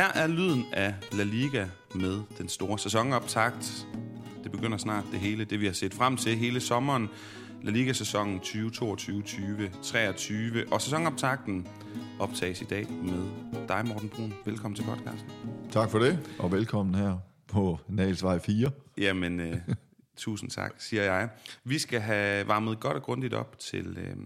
Her er lyden af La Liga med den store sæsonoptakt. Det begynder snart det hele, det vi har set frem til hele sommeren. La Liga-sæsonen 2022-23, og sæsonoptakten optages i dag med dig, Morten Brun. Velkommen til podcasten. Tak for det, og velkommen her på Nalsvej 4. Jamen, øh, tusind tak, siger jeg. Vi skal have varmet godt og grundigt op til, øh,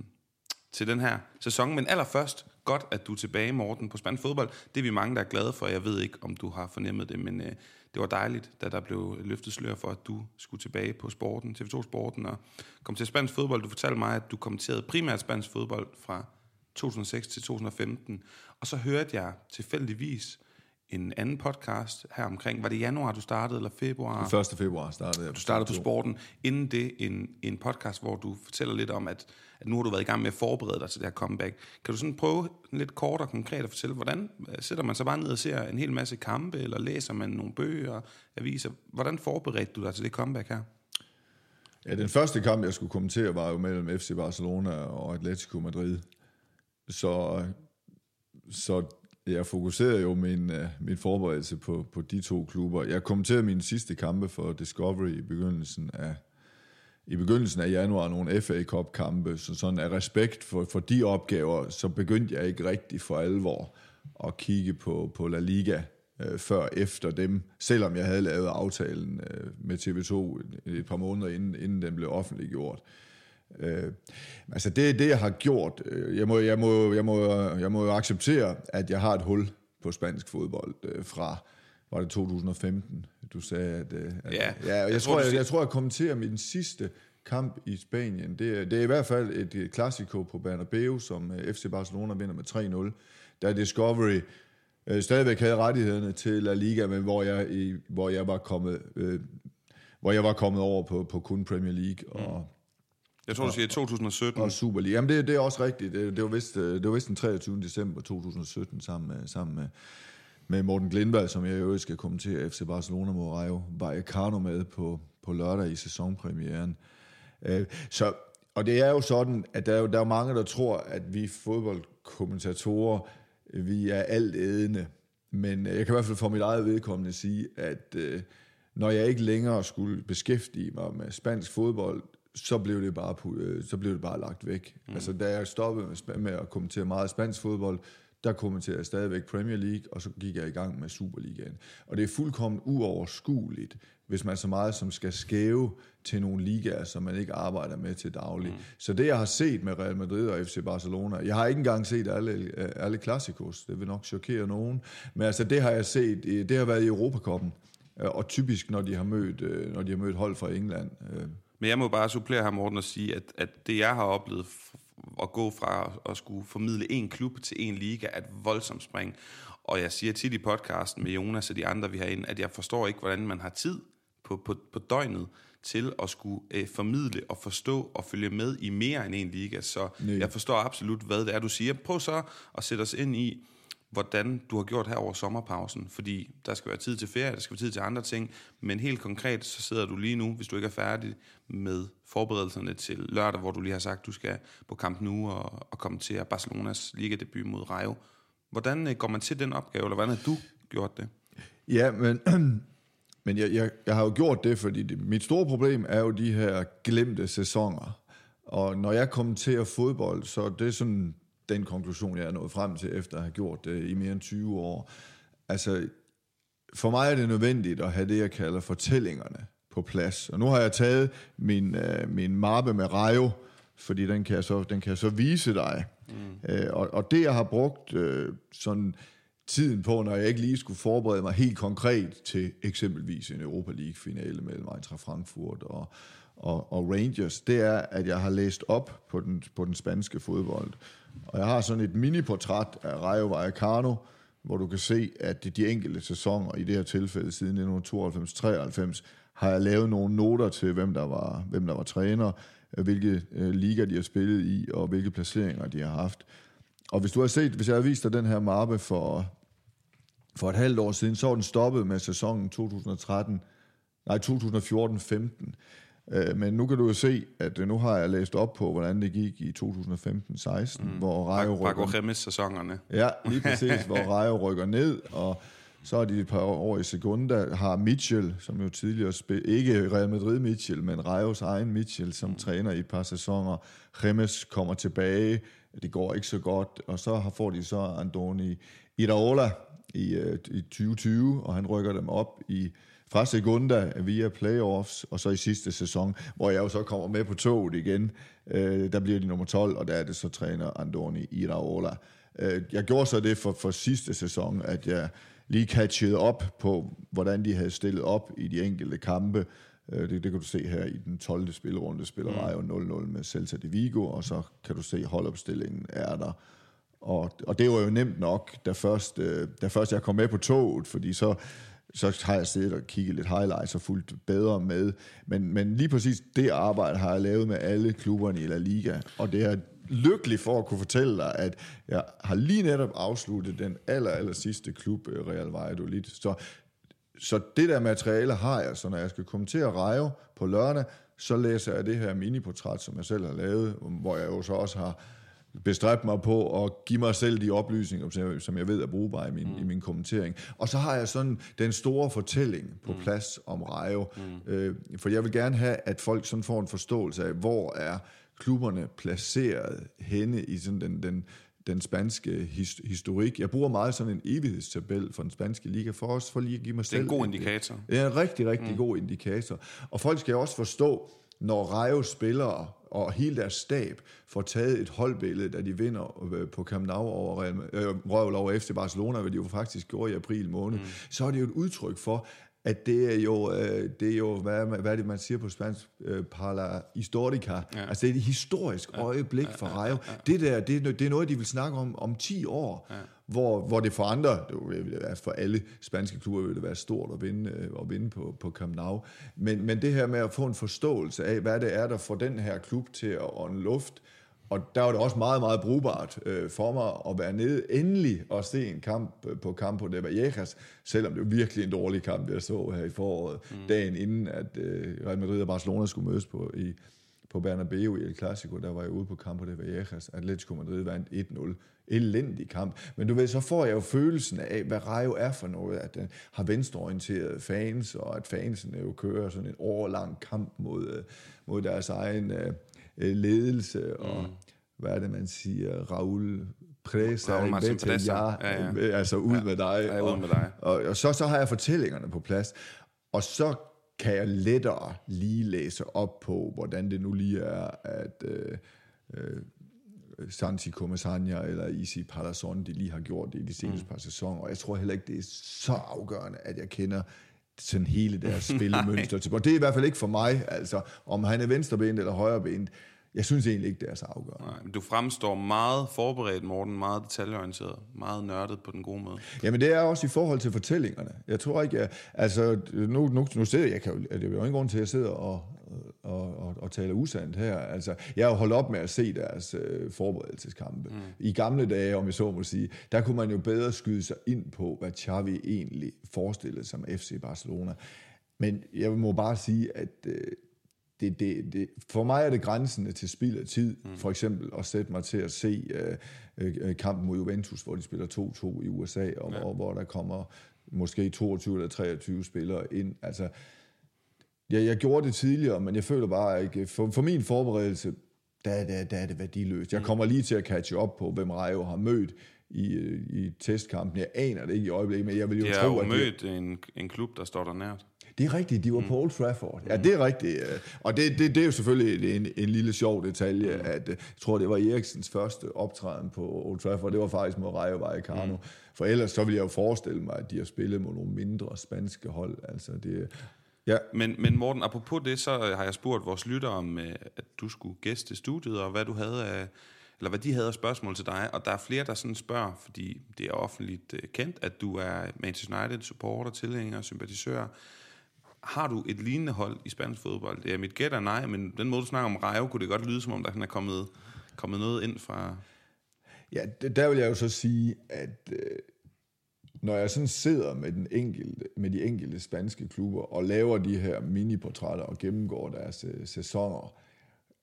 til den her sæson, men allerførst, godt at du er tilbage, Morten, på spansk fodbold. Det er vi mange, der er glade for. Jeg ved ikke, om du har fornemmet det, men øh, det var dejligt, da der blev løftet slør for, at du skulle tilbage på sporten, TV2 Sporten, og kom til spansk fodbold. Du fortalte mig, at du kommenterede primært spansk fodbold fra 2006 til 2015, og så hørte jeg tilfældigvis en anden podcast her omkring, var det januar, du startede, eller februar? Den 1. februar startede jeg. Du startede på sporten. Inden det en, en podcast, hvor du fortæller lidt om, at, at nu har du været i gang med at forberede dig til det her comeback. Kan du sådan prøve lidt kort og konkret at fortælle, hvordan sætter man sig bare ned og ser en hel masse kampe, eller læser man nogle bøger, aviser? Hvordan forberedte du dig til det comeback her? Ja, den første kamp, jeg skulle kommentere, var jo mellem FC Barcelona og Atletico Madrid. Så, så jeg fokuserede jo min, øh, min forberedelse på, på de to klubber. Jeg kommenterede mine sidste kampe for Discovery i begyndelsen af, i begyndelsen af januar, nogle FA Cup kampe, så sådan af respekt for, for de opgaver, så begyndte jeg ikke rigtig for alvor at kigge på, på La Liga øh, før efter dem, selvom jeg havde lavet aftalen øh, med TV2 et, et par måneder inden, inden den blev offentliggjort. Øh, altså det er det, jeg har gjort. Jeg må, jeg, må, jeg, må, jeg må acceptere, at jeg har et hul på spansk fodbold øh, fra, var det 2015, du sagde, at... at ja, ja jeg, jeg, tror, jeg, jeg tror, jeg kommenterer min sidste kamp i Spanien. Det, er, det er i hvert fald et klassiko på Bernabeu, som FC Barcelona vinder med 3-0. Der Discovery øh, stadigvæk havde rettighederne til La Liga, men hvor jeg, i, hvor jeg var kommet... Øh, hvor jeg var kommet over på, på kun Premier League, og, mm jeg tror, du siger 2017. Og Superliga. Jamen, det, det er også rigtigt. Det, det, var vist, øh, det var vist den 23. december 2017, sammen med, sammen med, med Morten Glindberg, som jeg jo skal kommentere FC Barcelona mod Rayo Vallecano med på, på lørdag i sæsonpremieren. Øh, så, og det er jo sådan, at der er, jo, der er mange, der tror, at vi fodboldkommentatorer, vi er alt ædende. Men jeg kan i hvert fald for mit eget vedkommende sige, at øh, når jeg ikke længere skulle beskæftige mig med spansk fodbold, så blev det bare, øh, så blev det bare lagt væk. Mm. Altså, da jeg stoppede med, med at kommentere meget spansk fodbold, der kommenterede jeg stadigvæk Premier League, og så gik jeg i gang med Superligaen. Og det er fuldkommen uoverskueligt, hvis man så meget som skal skæve til nogle ligaer, som man ikke arbejder med til daglig. Mm. Så det, jeg har set med Real Madrid og FC Barcelona, jeg har ikke engang set alle, alle klassikos, det vil nok chokere nogen, men altså det har jeg set, det har været i Europakoppen, og typisk når de har mødt, øh, når de har mødt hold fra England, øh, men jeg må bare supplere her, Morten, og sige, at, at det, jeg har oplevet at gå fra at skulle formidle en klub til en liga, er et voldsomt spring. Og jeg siger tit i podcasten med Jonas og de andre, vi har inde, at jeg forstår ikke, hvordan man har tid på, på, på døgnet til at skulle øh, formidle og forstå og følge med i mere end en liga. Så Nej. jeg forstår absolut, hvad det er, du siger. Prøv så at sætte os ind i, hvordan du har gjort her over sommerpausen, fordi der skal være tid til ferie, der skal være tid til andre ting, men helt konkret, så sidder du lige nu, hvis du ikke er færdig med forberedelserne til lørdag, hvor du lige har sagt, du skal på kamp nu og, og kommentere Barcelonas ligadebut mod Rayo. Hvordan øh, går man til den opgave, eller hvordan har du gjort det? Ja, men, men jeg, jeg, jeg har jo gjort det, fordi det, mit store problem er jo de her glemte sæsoner. Og når jeg kommenterer fodbold, så det er sådan den konklusion, jeg er nået frem til, efter at have gjort det i mere end 20 år. Altså, for mig er det nødvendigt at have det, jeg kalder fortællingerne på plads. Og nu har jeg taget min, øh, min mappe med Rayo, fordi den kan jeg så, den kan jeg så vise dig. Mm. Øh, og, og det, jeg har brugt øh, sådan tiden på, når jeg ikke lige skulle forberede mig helt konkret til eksempelvis en Europa League-finale mellem Eintracht Frankfurt og, og, og Rangers, det er, at jeg har læst op på den, på den spanske fodbold. Og jeg har sådan et mini-portræt af Rayo Vallecano, hvor du kan se, at de enkelte sæsoner, i det her tilfælde siden 1992-93, har jeg lavet nogle noter til, hvem der var, hvem der var træner, øh, hvilke øh, liga de har spillet i, og hvilke placeringer de har haft. Og hvis du har set, hvis jeg har vist dig den her mappe for, for et halvt år siden, så var den stoppet med sæsonen 2013, nej 2014-15. Øh, men nu kan du jo se, at øh, nu har jeg læst op på, hvordan det gik i 2015-16, mm. hvor Rayo rykker... Paco sæsonerne Ja, lige præcis, hvor Rayo rykker ned, og Så er de et par år i Segunda, har Mitchell, som jo tidligere spil, ikke Real Madrid Mitchell, men Rajos egen Mitchell, som mm. træner i et par sæsoner. Remes kommer tilbage, det går ikke så godt, og så har får de så Andoni Iraola i, øh, i 2020, og han rykker dem op i fra Segunda via playoffs, og så i sidste sæson, hvor jeg jo så kommer med på toget igen, øh, der bliver de nummer 12, og der er det så træner Andoni Iraola. Øh, jeg gjorde så det for, for sidste sæson, at jeg lige catchede op på, hvordan de havde stillet op i de enkelte kampe. Øh, det, det kan du se her i den 12. spillerunde, spiller mm. Rayo 0-0 med Celta de Vigo, og så kan du se holdopstillingen er der. Og, og det var jo nemt nok, da først, øh, da først jeg kom med på toget, fordi så, så har jeg siddet og kigget lidt highlights og fulgt bedre med. Men, men lige præcis det arbejde har jeg lavet med alle klubberne i La Liga, og det er lykkelig for at kunne fortælle dig, at jeg har lige netop afsluttet den aller, aller sidste klub, øh, Real Valladolid. Så, så det der materiale har jeg, så når jeg skal kommentere Rejo på lørdag, så læser jeg det her miniportræt, som jeg selv har lavet, hvor jeg jo så også har bestræbt mig på at give mig selv de oplysninger, som jeg ved er brugbare i min, mm. i min kommentering. Og så har jeg sådan den store fortælling på mm. plads om Rayo, mm. øh, for jeg vil gerne have, at folk sådan får en forståelse af, hvor er klubberne placeret henne i sådan den, den, den spanske his, historik. Jeg bruger meget sådan en evighedstabel for den spanske liga, for os for lige at give mig selv... Det er en god indikator. Det er en rigtig, rigtig mm. god indikator. Og folk skal også forstå, når Rayo spillere og hele deres stab får taget et holdbillede, da de vinder øh, på Camp Nou over, Real, øh, Røvel over FC Barcelona, hvad de jo faktisk gjorde i april måned, mm. så er det jo et udtryk for, at det er jo, øh, det er jo hvad, hvad er det, man siger på spansk, øh, parla historica. Ja. Altså det er et historisk ja. øjeblik for Rayo. Ja, ja, ja. Det der, det, er, det er noget, de vil snakke om om 10 år, ja. hvor, hvor det for andre, det vil være for alle spanske klubber, vil det være stort at vinde, øh, at vinde på, på Camp Nou. Men, men det her med at få en forståelse af, hvad det er, der får den her klub til at ånde luft, og der var det også meget, meget brugbart øh, for mig at være nede endelig og se en kamp øh, på Campo de Vallecas, selvom det var virkelig en dårlig kamp, jeg så her i foråret, mm. dagen inden, at øh, Real Madrid og Barcelona skulle mødes på, i, på Bernabeu i El Clasico, der var jeg ude på Campo de Vallecas. Atletico Madrid vandt 1-0. Elendig kamp. Men du ved, så får jeg jo følelsen af, hvad Rayo er for noget, at den har venstreorienterede fans, og at fansene jo kører sådan en årlang kamp mod, øh, mod deres egen øh, ledelse, og mm. hvad er det, man siger, Raul Presa, Raul ja, ja, ja. altså ud ja. med dig. Ja, ud med dig. Og, og, og så, så har jeg fortællingerne på plads, og så kan jeg lettere lige læse op på, hvordan det nu lige er, at øh, øh, Santi Comasagna eller Isi Palazon, de lige har gjort det i de seneste mm. par sæsoner. Og jeg tror heller ikke, det er så afgørende, at jeg kender sådan hele deres spillemønster. det er i hvert fald ikke for mig, altså, om han er venstrebenet eller højrebenet. Jeg synes egentlig ikke, det er så afgørende. Nej, men du fremstår meget forberedt, Morten, meget detaljeorienteret, meget nørdet på den gode måde. Jamen det er også i forhold til fortællingerne. Jeg tror ikke, jeg, altså nu, nu, nu sidder jeg, kan jo, det er jo ingen grund til, at jeg sidder og, og, og, og taler usandt her. Altså, jeg har holdt op med at se deres øh, forberedelseskampe. Mm. I gamle dage, om jeg så må sige, der kunne man jo bedre skyde sig ind på, hvad Xavi egentlig forestillede med FC Barcelona. Men jeg må bare sige, at øh, det, det, det, for mig er det grænsende til spild af tid, mm. for eksempel at sætte mig til at se øh, øh, kampen mod Juventus, hvor de spiller 2-2 i USA, og ja. hvor, hvor der kommer måske 22 eller 23 spillere ind. Altså, jeg, jeg gjorde det tidligere, men jeg føler bare ikke, for, for min forberedelse, der, der, der er det værdiløst. Jeg mm. kommer lige til at catche op på, hvem Rayo har mødt i, øh, i testkampen. Jeg aner det ikke i øjeblikket, men jeg vil jo de tro, at... De har jo mødt en, en klub, der står der nært. Det er rigtigt, de var mm. på Old Trafford. Ja, det er rigtigt. Og det, det, det er jo selvfølgelig en, en lille sjov detalje, mm. at jeg tror, det var Eriksens første optræden på Old Trafford. Det var faktisk mod Rayo Vallecano. Mm. For ellers så vil jeg jo forestille mig, at de har spillet mod nogle mindre spanske hold. Altså det, Ja. Men, men Morten, apropos det, så har jeg spurgt vores lytter om, øh, at du skulle gæste studiet, og hvad du havde af, eller hvad de havde af spørgsmål til dig, og der er flere, der sådan spørger, fordi det er offentligt øh, kendt, at du er Manchester United supporter, tilhænger, sympatisør. Har du et lignende hold i spansk fodbold? Det er mit gæt er nej, men den måde, du snakker om Rayo, kunne det godt lyde, som om der er kommet, kommet noget ind fra... Ja, der vil jeg jo så sige, at øh, når jeg sådan sidder med, den enkelte, med de enkelte spanske klubber og laver de her mini-portrætter og gennemgår deres øh, sæsoner,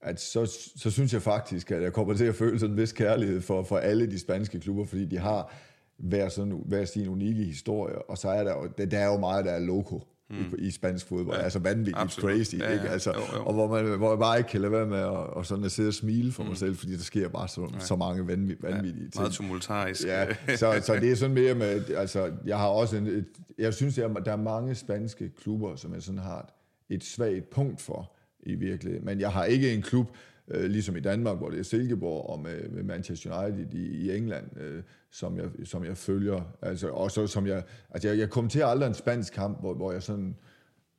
at så, så synes jeg faktisk, at jeg kommer til at føle sådan en vis kærlighed for, for alle de spanske klubber, fordi de har hver, sådan, hver sin unikke historie, og så er der jo, der er jo meget, der er loko mm. i, i spansk fodbold, ja, altså vanvittigt absolut. crazy, ja, ja. ikke? Altså, jo, jo. og hvor, man, hvor jeg bare ikke kan lade være med at, og sådan at sidde og smile for mm. mig selv, fordi der sker bare så, ja. så mange vanvittige, vanvittige ja, ting. Meget tumultarisk. Ja, så, så det er sådan mere med, altså, jeg har også en, et, jeg synes, der er, der er mange spanske klubber, som jeg sådan har et, et svagt punkt for, i virkeligheden, men jeg har ikke en klub, øh, ligesom i Danmark, hvor det er Silkeborg, og med, med Manchester United i, i England, øh, som, jeg, som jeg følger. Altså, og så, som jeg, altså jeg, jeg kommenterer aldrig en spansk kamp, hvor, hvor jeg sådan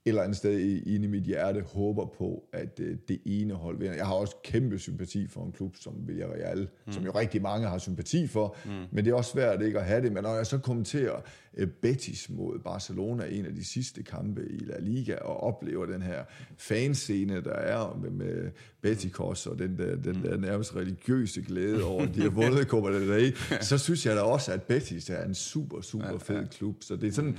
et eller andet sted inde i mit hjerte håber på, at øh, det ene hold vinder. Jeg har også kæmpe sympati for en klub som Villarreal, mm. som jo rigtig mange har sympati for, mm. men det er også svært ikke at have det. Men når jeg så kommenterer Betis mod Barcelona, en af de sidste kampe i La Liga, og oplever den her fanscene, der er med, med Betikos, og den der, den der nærmest religiøse glæde over, at de har vundet Copa del Rey, så synes jeg da også, at Betis er en super, super fed klub. Så det er sådan,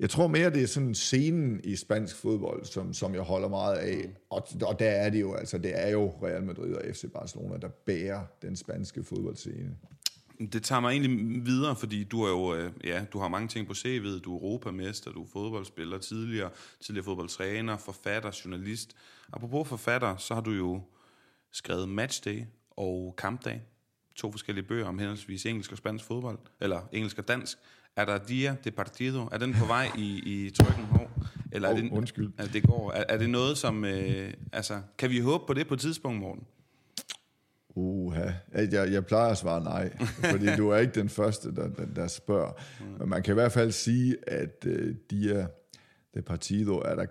jeg tror mere, det er sådan scenen i spansk fodbold, som, som jeg holder meget af. Og, og der er det jo, altså det er jo Real Madrid og FC Barcelona, der bærer den spanske fodboldscene. Det tager mig egentlig videre, fordi du er jo, øh, ja, du har mange ting på CV'et. Du er europamester, du er fodboldspiller tidligere, tidligere fodboldtræner, forfatter, journalist. Apropos forfatter, så har du jo skrevet Matchday og Kampdag. To forskellige bøger om henholdsvis engelsk og spansk fodbold, eller engelsk og dansk. Er der Dia de Partido? Er den på vej i, i trykken? Oh, eller er oh, det, undskyld. Er det går? Er, er det noget, som... Øh, altså, kan vi håbe på det på et tidspunkt, Morten? Uha. Jeg, jeg plejer at svare nej, fordi du er ikke den første, der, der, der spørger. Mm. Men man kan i hvert fald sige, at Dia de Partido er der,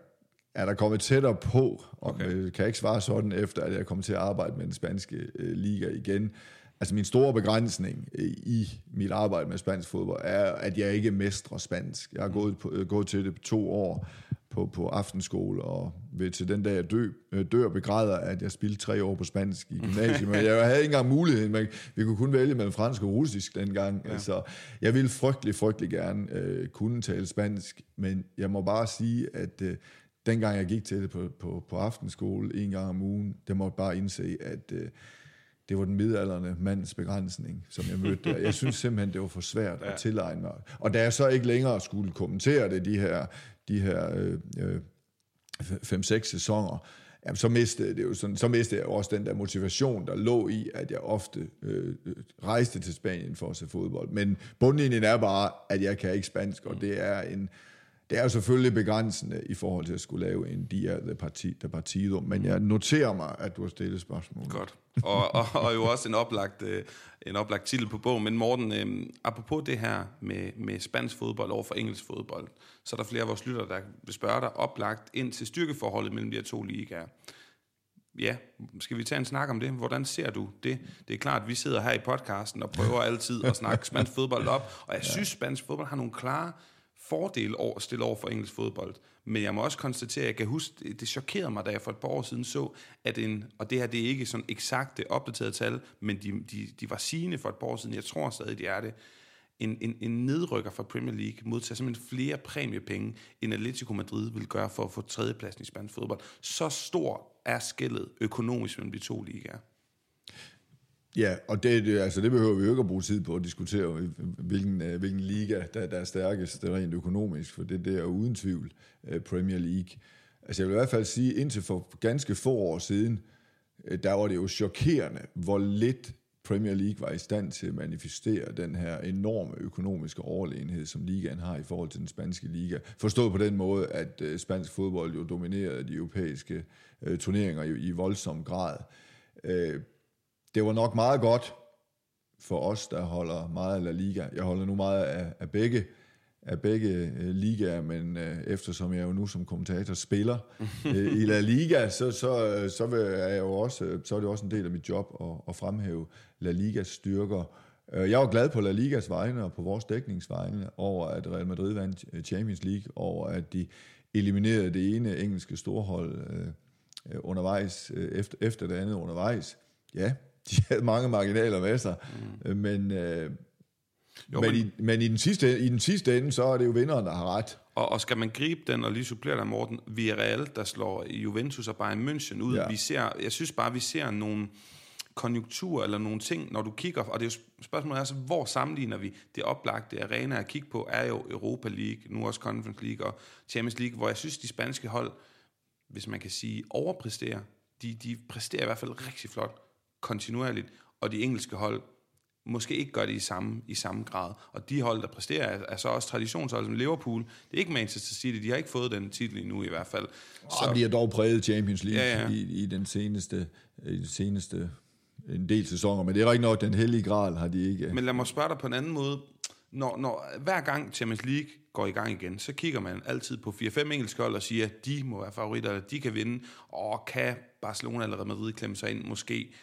er der kommet tættere på, og okay. kan ikke svare sådan efter, at jeg er kommet til at arbejde med den spanske uh, liga igen. Altså min store begrænsning øh, i mit arbejde med spansk fodbold er, at jeg ikke mestrer spansk. Jeg har gået, på, gået til det på to år på, på aftenskole, og ved til den dag jeg dø, øh, dør begræder, at jeg spildte tre år på spansk i gymnasiet, men jeg havde ikke engang muligheden, men vi kunne kun vælge mellem fransk og russisk dengang, ja. altså jeg ville frygtelig, frygtelig gerne øh, kunne tale spansk, men jeg må bare sige, at øh, dengang jeg gik til det på, på, på aftenskole en gang om ugen, det måtte bare indse, at øh, det var den midalderne mands begrænsning, som jeg mødte der. Jeg synes simpelthen, det var for svært ja. at tilegne mig. Og da jeg så ikke længere skulle kommentere det, de her, de her øh, øh, fem-seks sæsoner, jamen, så mistede, det jo sådan, så mistede jeg også den der motivation, der lå i, at jeg ofte øh, øh rejste til Spanien for at se fodbold. Men bundlinjen er bare, at jeg kan ikke spansk, og det er en det er jo selvfølgelig begrænsende i forhold til at skulle lave en dia de, parti, de partido, men jeg noterer mig, at du har stillet spørgsmål. Godt. Og, og, og jo også en oplagt, øh, en oplagt titel på bogen. Men Morten, øh, apropos det her med, med spansk fodbold over for engelsk fodbold, så er der flere af vores lyttere, der vil spørge dig oplagt ind til styrkeforholdet mellem de her to ligaer. Ja, skal vi tage en snak om det? Hvordan ser du det? Det er klart, at vi sidder her i podcasten og prøver altid at snakke spansk fodbold op, og jeg synes, spansk fodbold har nogle klare fordel over, stille over for engelsk fodbold. Men jeg må også konstatere, at jeg kan huske, det chokerede mig, da jeg for et par år siden så, at en, og det her det er ikke sådan eksakte opdaterede tal, men de, de, de var sigende for et par år siden, jeg tror stadig, de er det, en, en, en nedrykker fra Premier League modtager simpelthen flere præmiepenge, end Atletico Madrid vil gøre for at få tredjepladsen i spansk fodbold. Så stor er skillet økonomisk mellem de to ligaer. Ja, og det, det, altså det behøver vi jo ikke at bruge tid på at diskutere, hvilken, øh, hvilken liga, der, der er stærkest er rent økonomisk, for det, det er uden tvivl øh, Premier League. Altså jeg vil i hvert fald sige, indtil for ganske få år siden, øh, der var det jo chokerende, hvor lidt Premier League var i stand til at manifestere den her enorme økonomiske overlegenhed, som ligaen har i forhold til den spanske liga. Forstået på den måde, at spansk fodbold jo dominerede de europæiske turneringer i voldsom grad det var nok meget godt for os, der holder meget af La Liga. Jeg holder nu meget af, af begge, af begge uh, ligaer, men uh, eftersom jeg jo nu som kommentator spiller uh, i La Liga, så, så, uh, så, vil jeg jo også, så er det også en del af mit job at, at fremhæve La Ligas styrker. Uh, jeg var glad på La Ligas vegne og på vores dækningsvegne over, at Real Madrid vandt Champions League, over at de eliminerede det ene engelske storhold uh, undervejs, uh, efter, efter det andet undervejs. Ja, de havde mange marginaler med sig, mm. men, øh, jo, men, men, i, men i, den sidste, i den sidste ende, så er det jo vinderen, der har ret. Og, og skal man gribe den og lige supplere dig, Morten, Villarreal, der slår Juventus og Bayern München ud, ja. vi ser, jeg synes bare, vi ser nogle konjunktur eller nogle ting, når du kigger, og det er jo spørgsmålet er så, hvor sammenligner vi det oplagte arena at kigge på, er jo Europa League, nu også Conference League og Champions League, hvor jeg synes, de spanske hold, hvis man kan sige, overpræsterer. De, de præsterer i hvert fald rigtig flot, kontinuerligt, og de engelske hold måske ikke gør det i samme, i samme grad. Og de hold, der præsterer, er, er så også traditionshold som Liverpool. Det er ikke Manchester City, de har ikke fået den titel endnu i hvert fald. Så, de har dog præget Champions League ja, ja. I, i den seneste, i den seneste en del sæsoner, men det er ikke nok, den hellige gral har de ikke. Men lad mig spørge dig på en anden måde. Når, når hver gang Champions League går i gang igen, så kigger man altid på 4-5 engelske hold og siger, at de må være favoritter, eller de kan vinde, og kan Barcelona eller Real Madrid klemme sig ind måske.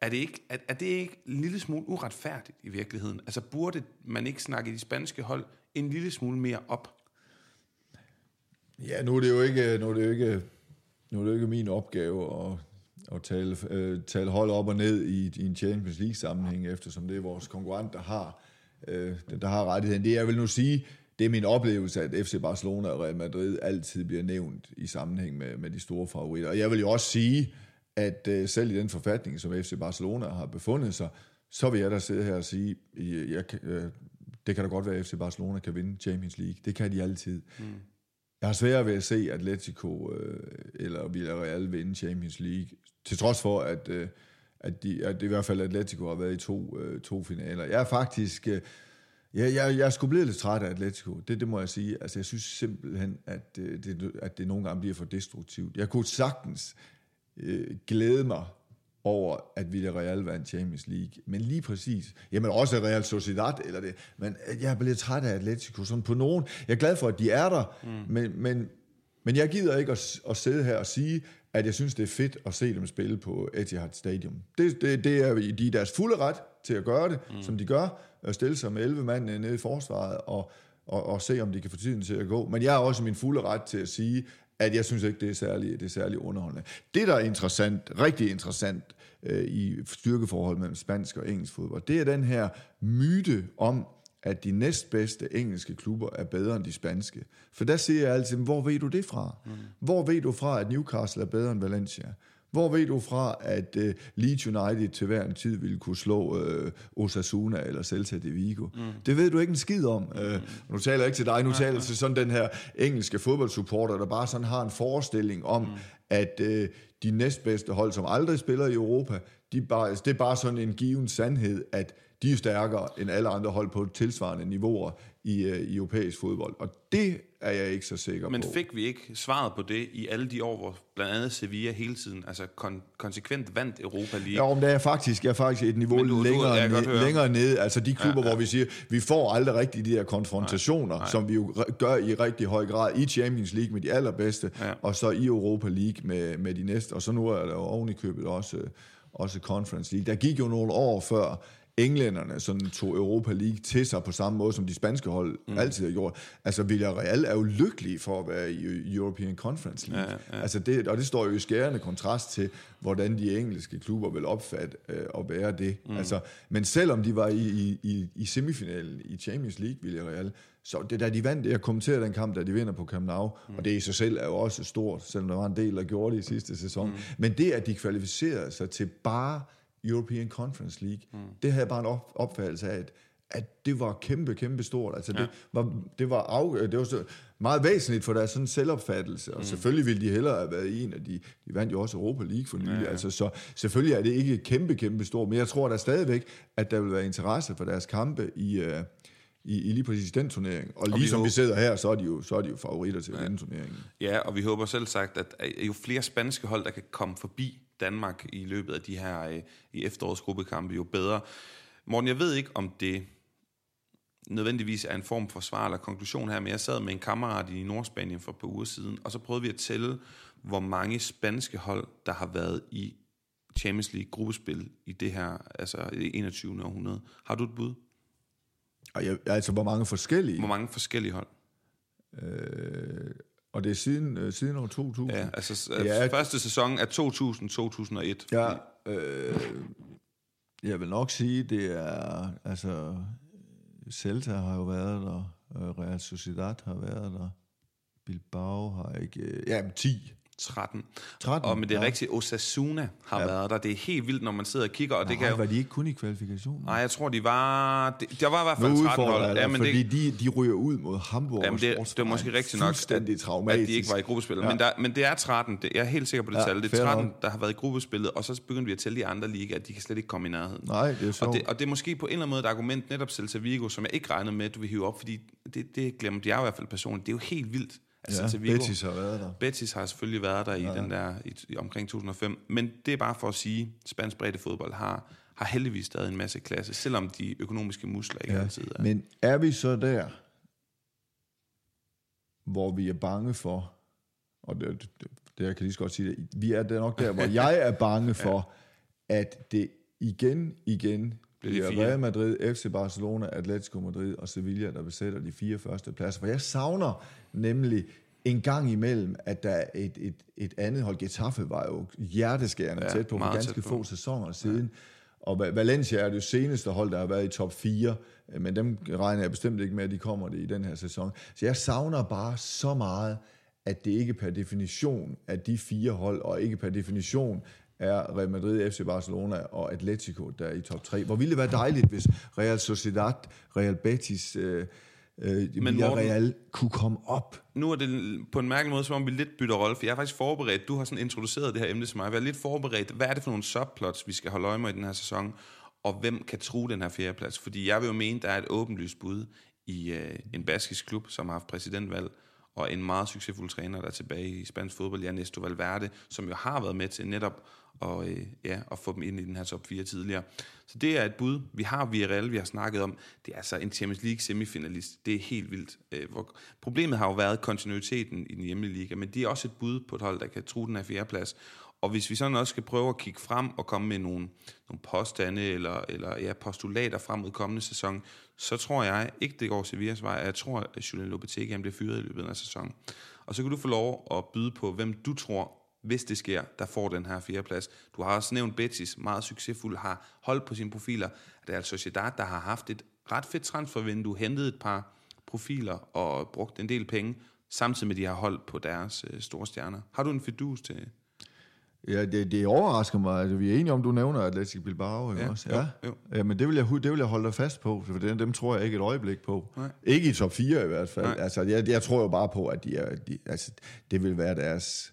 Er det, ikke, er, er det ikke en lille smule uretfærdigt i virkeligheden? Altså burde man ikke snakke de spanske hold en lille smule mere op? Ja, nu er det jo ikke, nu er det jo ikke, nu er det jo ikke min opgave at, at tale, øh, tale hold op og ned i, i en Champions League sammenhæng, eftersom det er vores konkurrent, der har, øh, der har rettigheden. Det jeg vil nu sige, det er min oplevelse, at FC Barcelona og Real Madrid altid bliver nævnt i sammenhæng med, med de store favoritter. Og jeg vil jo også sige, at uh, selv i den forfatning, som FC Barcelona har befundet sig, så vil jeg da sidde her og sige, jeg, uh, det kan da godt være, at FC Barcelona kan vinde Champions League. Det kan de altid. Mm. Jeg har svært ved at se Atletico øh, eller Villarreal vinde Champions League, til trods for, at, øh, at, de, at i hvert fald Atletico har været i to, øh, to finaler. Jeg er faktisk... Øh, jeg, jeg, jeg er sgu blevet lidt træt af Atletico, det, det må jeg sige. Altså, jeg synes simpelthen, at, øh, det, at det nogle gange bliver for destruktivt. Jeg kunne sagtens øh, glæde mig over, at Villarreal vandt Champions League. Men lige præcis, jamen også Real Sociedad, eller det, men jeg er blevet træt af Atletico, sådan på nogen. Jeg er glad for, at de er der, mm. men, men, men jeg gider ikke at, at sidde her og sige, at jeg synes, det er fedt at se dem spille på Etihad Stadium. Det, det, det er de er deres fulde ret til at gøre det, mm. som de gør, at stille sig med 11 mand nede i forsvaret, og, og, og se, om de kan få tiden til at gå. Men jeg har også min fulde ret til at sige, at jeg synes ikke, det er særlig, det er særlig underholdende. Det, der er interessant, rigtig interessant øh, i styrkeforhold mellem spansk og engelsk fodbold, det er den her myte om, at de næstbedste engelske klubber er bedre end de spanske. For der siger jeg altid, hvor ved du det fra? Mm. Hvor ved du fra, at Newcastle er bedre end Valencia? Hvor ved du fra, at uh, Leeds United til hver en tid ville kunne slå uh, Osasuna eller Celta de Vigo? Mm. Det ved du ikke en skid om. Uh, nu taler jeg ikke til dig, nu taler jeg til sådan den her engelske fodboldsupporter, der bare sådan har en forestilling om, mm. at uh, de næstbedste hold, som aldrig spiller i Europa, de bare, det er bare sådan en given sandhed, at de er stærkere end alle andre hold på tilsvarende niveauer i, uh, i europæisk fodbold. Og det er jeg ikke så sikker Men på. Men fik vi ikke svaret på det i alle de år, hvor blandt andet Sevilla hele tiden altså kon- konsekvent vandt Europa League? Ja, om det er faktisk, er faktisk et niveau du, længere, du, ned, længere ned. Altså de klubber, ja, ja. hvor vi siger, vi får aldrig rigtig de der konfrontationer, nej, nej. som vi jo gør i rigtig høj grad i Champions League med de allerbedste, ja. og så i Europa League med, med de næste. Og så nu er der jo oven i købet også, også Conference League. Der gik jo nogle år før, englænderne sådan tog Europa League til sig på samme måde, som de spanske hold mm. altid har gjort. Altså Villarreal er jo lykkelige for at være i European Conference League. Ja, ja. Altså det, og det står jo i skærende kontrast til, hvordan de engelske klubber vil opfatte øh, at være det. Mm. Altså, men selvom de var i, i, i semifinalen i Champions League, Villarreal, så det da de vandt, jeg kommenterede den kamp, da de vinder på Camp Nou, mm. og det i sig selv er jo også stort, selvom der var en del, der gjorde det i sidste sæson. Mm. Men det, at de kvalificerede sig til bare European Conference League. Mm. Det havde bare en op, opfattelse af, at, at det var kæmpe, kæmpe stort. Altså ja. det var, det var, af, det var så meget væsentligt for deres sådan selvopfattelse, og mm. selvfølgelig ville de hellere have været i en af de, de vandt jo også Europa League for nylig, ja, ja. altså så selvfølgelig er det ikke kæmpe, kæmpe stort, men jeg tror da stadigvæk, at der vil være interesse for deres kampe i, uh, i, i lige præcis den turnering. Og, og lige som håber, vi sidder her, så er de jo, så er de jo favoritter til ja. den turnering. Ja, og vi håber selv sagt, at jo flere spanske hold, der kan komme forbi Danmark i løbet af de her øh, i efterårets gruppekampe, jo bedre. Morten, jeg ved ikke, om det nødvendigvis er en form for svar eller konklusion her, men jeg sad med en kammerat i Nordspanien for et par uger siden, og så prøvede vi at tælle, hvor mange spanske hold, der har været i Champions League gruppespil i det her, altså i 21. århundrede. Har du et bud? Jeg, altså, hvor mange forskellige? Hvor mange forskellige hold? Øh, og det er siden, øh, siden år 2000? Ja, altså ja, første sæson er 2000-2001. Ja, øh, jeg vil nok sige, det er, altså, Celta har jo været der, øh, Real Sociedad har været der, Bilbao har ikke, ja, 10. 13. 13, og men det er ja. rigtigt, Osasuna har ja. været der. Det er helt vildt, når man sidder og kigger, og det kan Nej, jo... var de ikke kun i kvalifikationen? Nej, jeg tror, de var... Det, der var i hvert fald 13 udfordrer hold. Ja, men fordi det, de, de ryger ud mod Hamburg Jamen og det, det er måske rigtigt nok, at, at de ikke var i gruppespillet. Ja. Men, der, men det er 13. Det, jeg er helt sikker på det Ja, tal. Det er fair 13, nok. der har været i gruppespillet, og så begynder vi at tælle de andre ligaer, at de kan slet ikke komme i nærheden. Nej, det er Og sjovt. det, og det er måske på en eller anden måde et argument, netop Celta Vigo, som jeg ikke regnede med, at du vil hive op, fordi det, det glemmer jeg i hvert fald personligt. Det er jo helt vildt, at ja, Celta Vigo... Betis har været der. Betis har selvfølgelig været der i Ja. den der i, omkring 2005, men det er bare for at sige, spansk fodbold har, har heldigvis stadig en masse klasse, selvom de økonomiske muskler ikke ja. altid er. Men er vi så der, hvor vi er bange for, og det, det, det jeg kan lige så godt sige det, vi er der nok der, hvor jeg er bange for, ja. at det igen, igen Bliver de bliver fire? Real Madrid, FC Barcelona, Atletico Madrid og Sevilla, der besætter de fire første pladser. For jeg savner nemlig en gang imellem, at der er et, et, et andet hold. Getafe var jo hjerteskærende Ja, ja, tæt på for ganske på. få sæsoner siden. Og Va- Valencia er det seneste hold, der har været i top 4, øh, men dem regner jeg bestemt ikke med, at de kommer det i den her sæson. Så jeg savner bare så meget, at det ikke per definition er de fire hold, og ikke per definition er Real Madrid, FC Barcelona og Atletico, der er i top 3. Hvor ville det være dejligt, hvis Real Sociedad, Real Betis, øh, øh, Men Villarreal kunne komme op. Nu er det på en mærkelig måde, som om vi lidt bytter rolle, for jeg er faktisk forberedt. Du har sådan introduceret det her emne til mig. Jeg er lidt forberedt. Hvad er det for nogle subplots, vi skal holde øje med i den her sæson? Og hvem kan true den her fjerdeplads? Fordi jeg vil jo mene, der er et åbenlyst bud i øh, en baskisk klub, som har haft præsidentvalg, og en meget succesfuld træner, der er tilbage i spansk fodbold, Ernesto Valverde, som jo har været med til netop at, øh, ja, at få dem ind i den her top 4 tidligere. Så det er et bud. Vi har Villarreal, vi har snakket om. Det er altså en Champions League semifinalist. Det er helt vildt. Øh, hvor, problemet har jo været kontinuiteten i den hjemlige liga, men de er også et bud på et hold, der kan true den her fjerdeplads. Og hvis vi sådan også skal prøve at kigge frem og komme med nogle, nogle påstande eller, eller ja, postulater frem mod kommende sæson, så tror jeg ikke, det går Sevillas vej. Jeg tror, at Julian Lopetegui bliver fyret i løbet af sæsonen. Og så kan du få lov at byde på, hvem du tror, hvis det sker, der får den her fjerdeplads. Du har også nævnt Betis, meget succesfuld, har holdt på sine profiler. Det er altså Sociedad, der har haft et ret fedt transfervindue, hentet et par profiler og brugt en del penge, samtidig med, at de har holdt på deres øh, store stjerner. Har du en fidus til, Ja, det, det overrasker mig, at vi er enige om, du nævner Atletico Bilbao, ikke Ja, også? Ja, jo. ja men det vil, jeg, det vil jeg holde dig fast på, for dem, dem tror jeg ikke et øjeblik på. Nej. Ikke i top 4 i hvert fald. Nej. Altså, jeg, jeg tror jo bare på, at de er, de, altså, det vil være deres...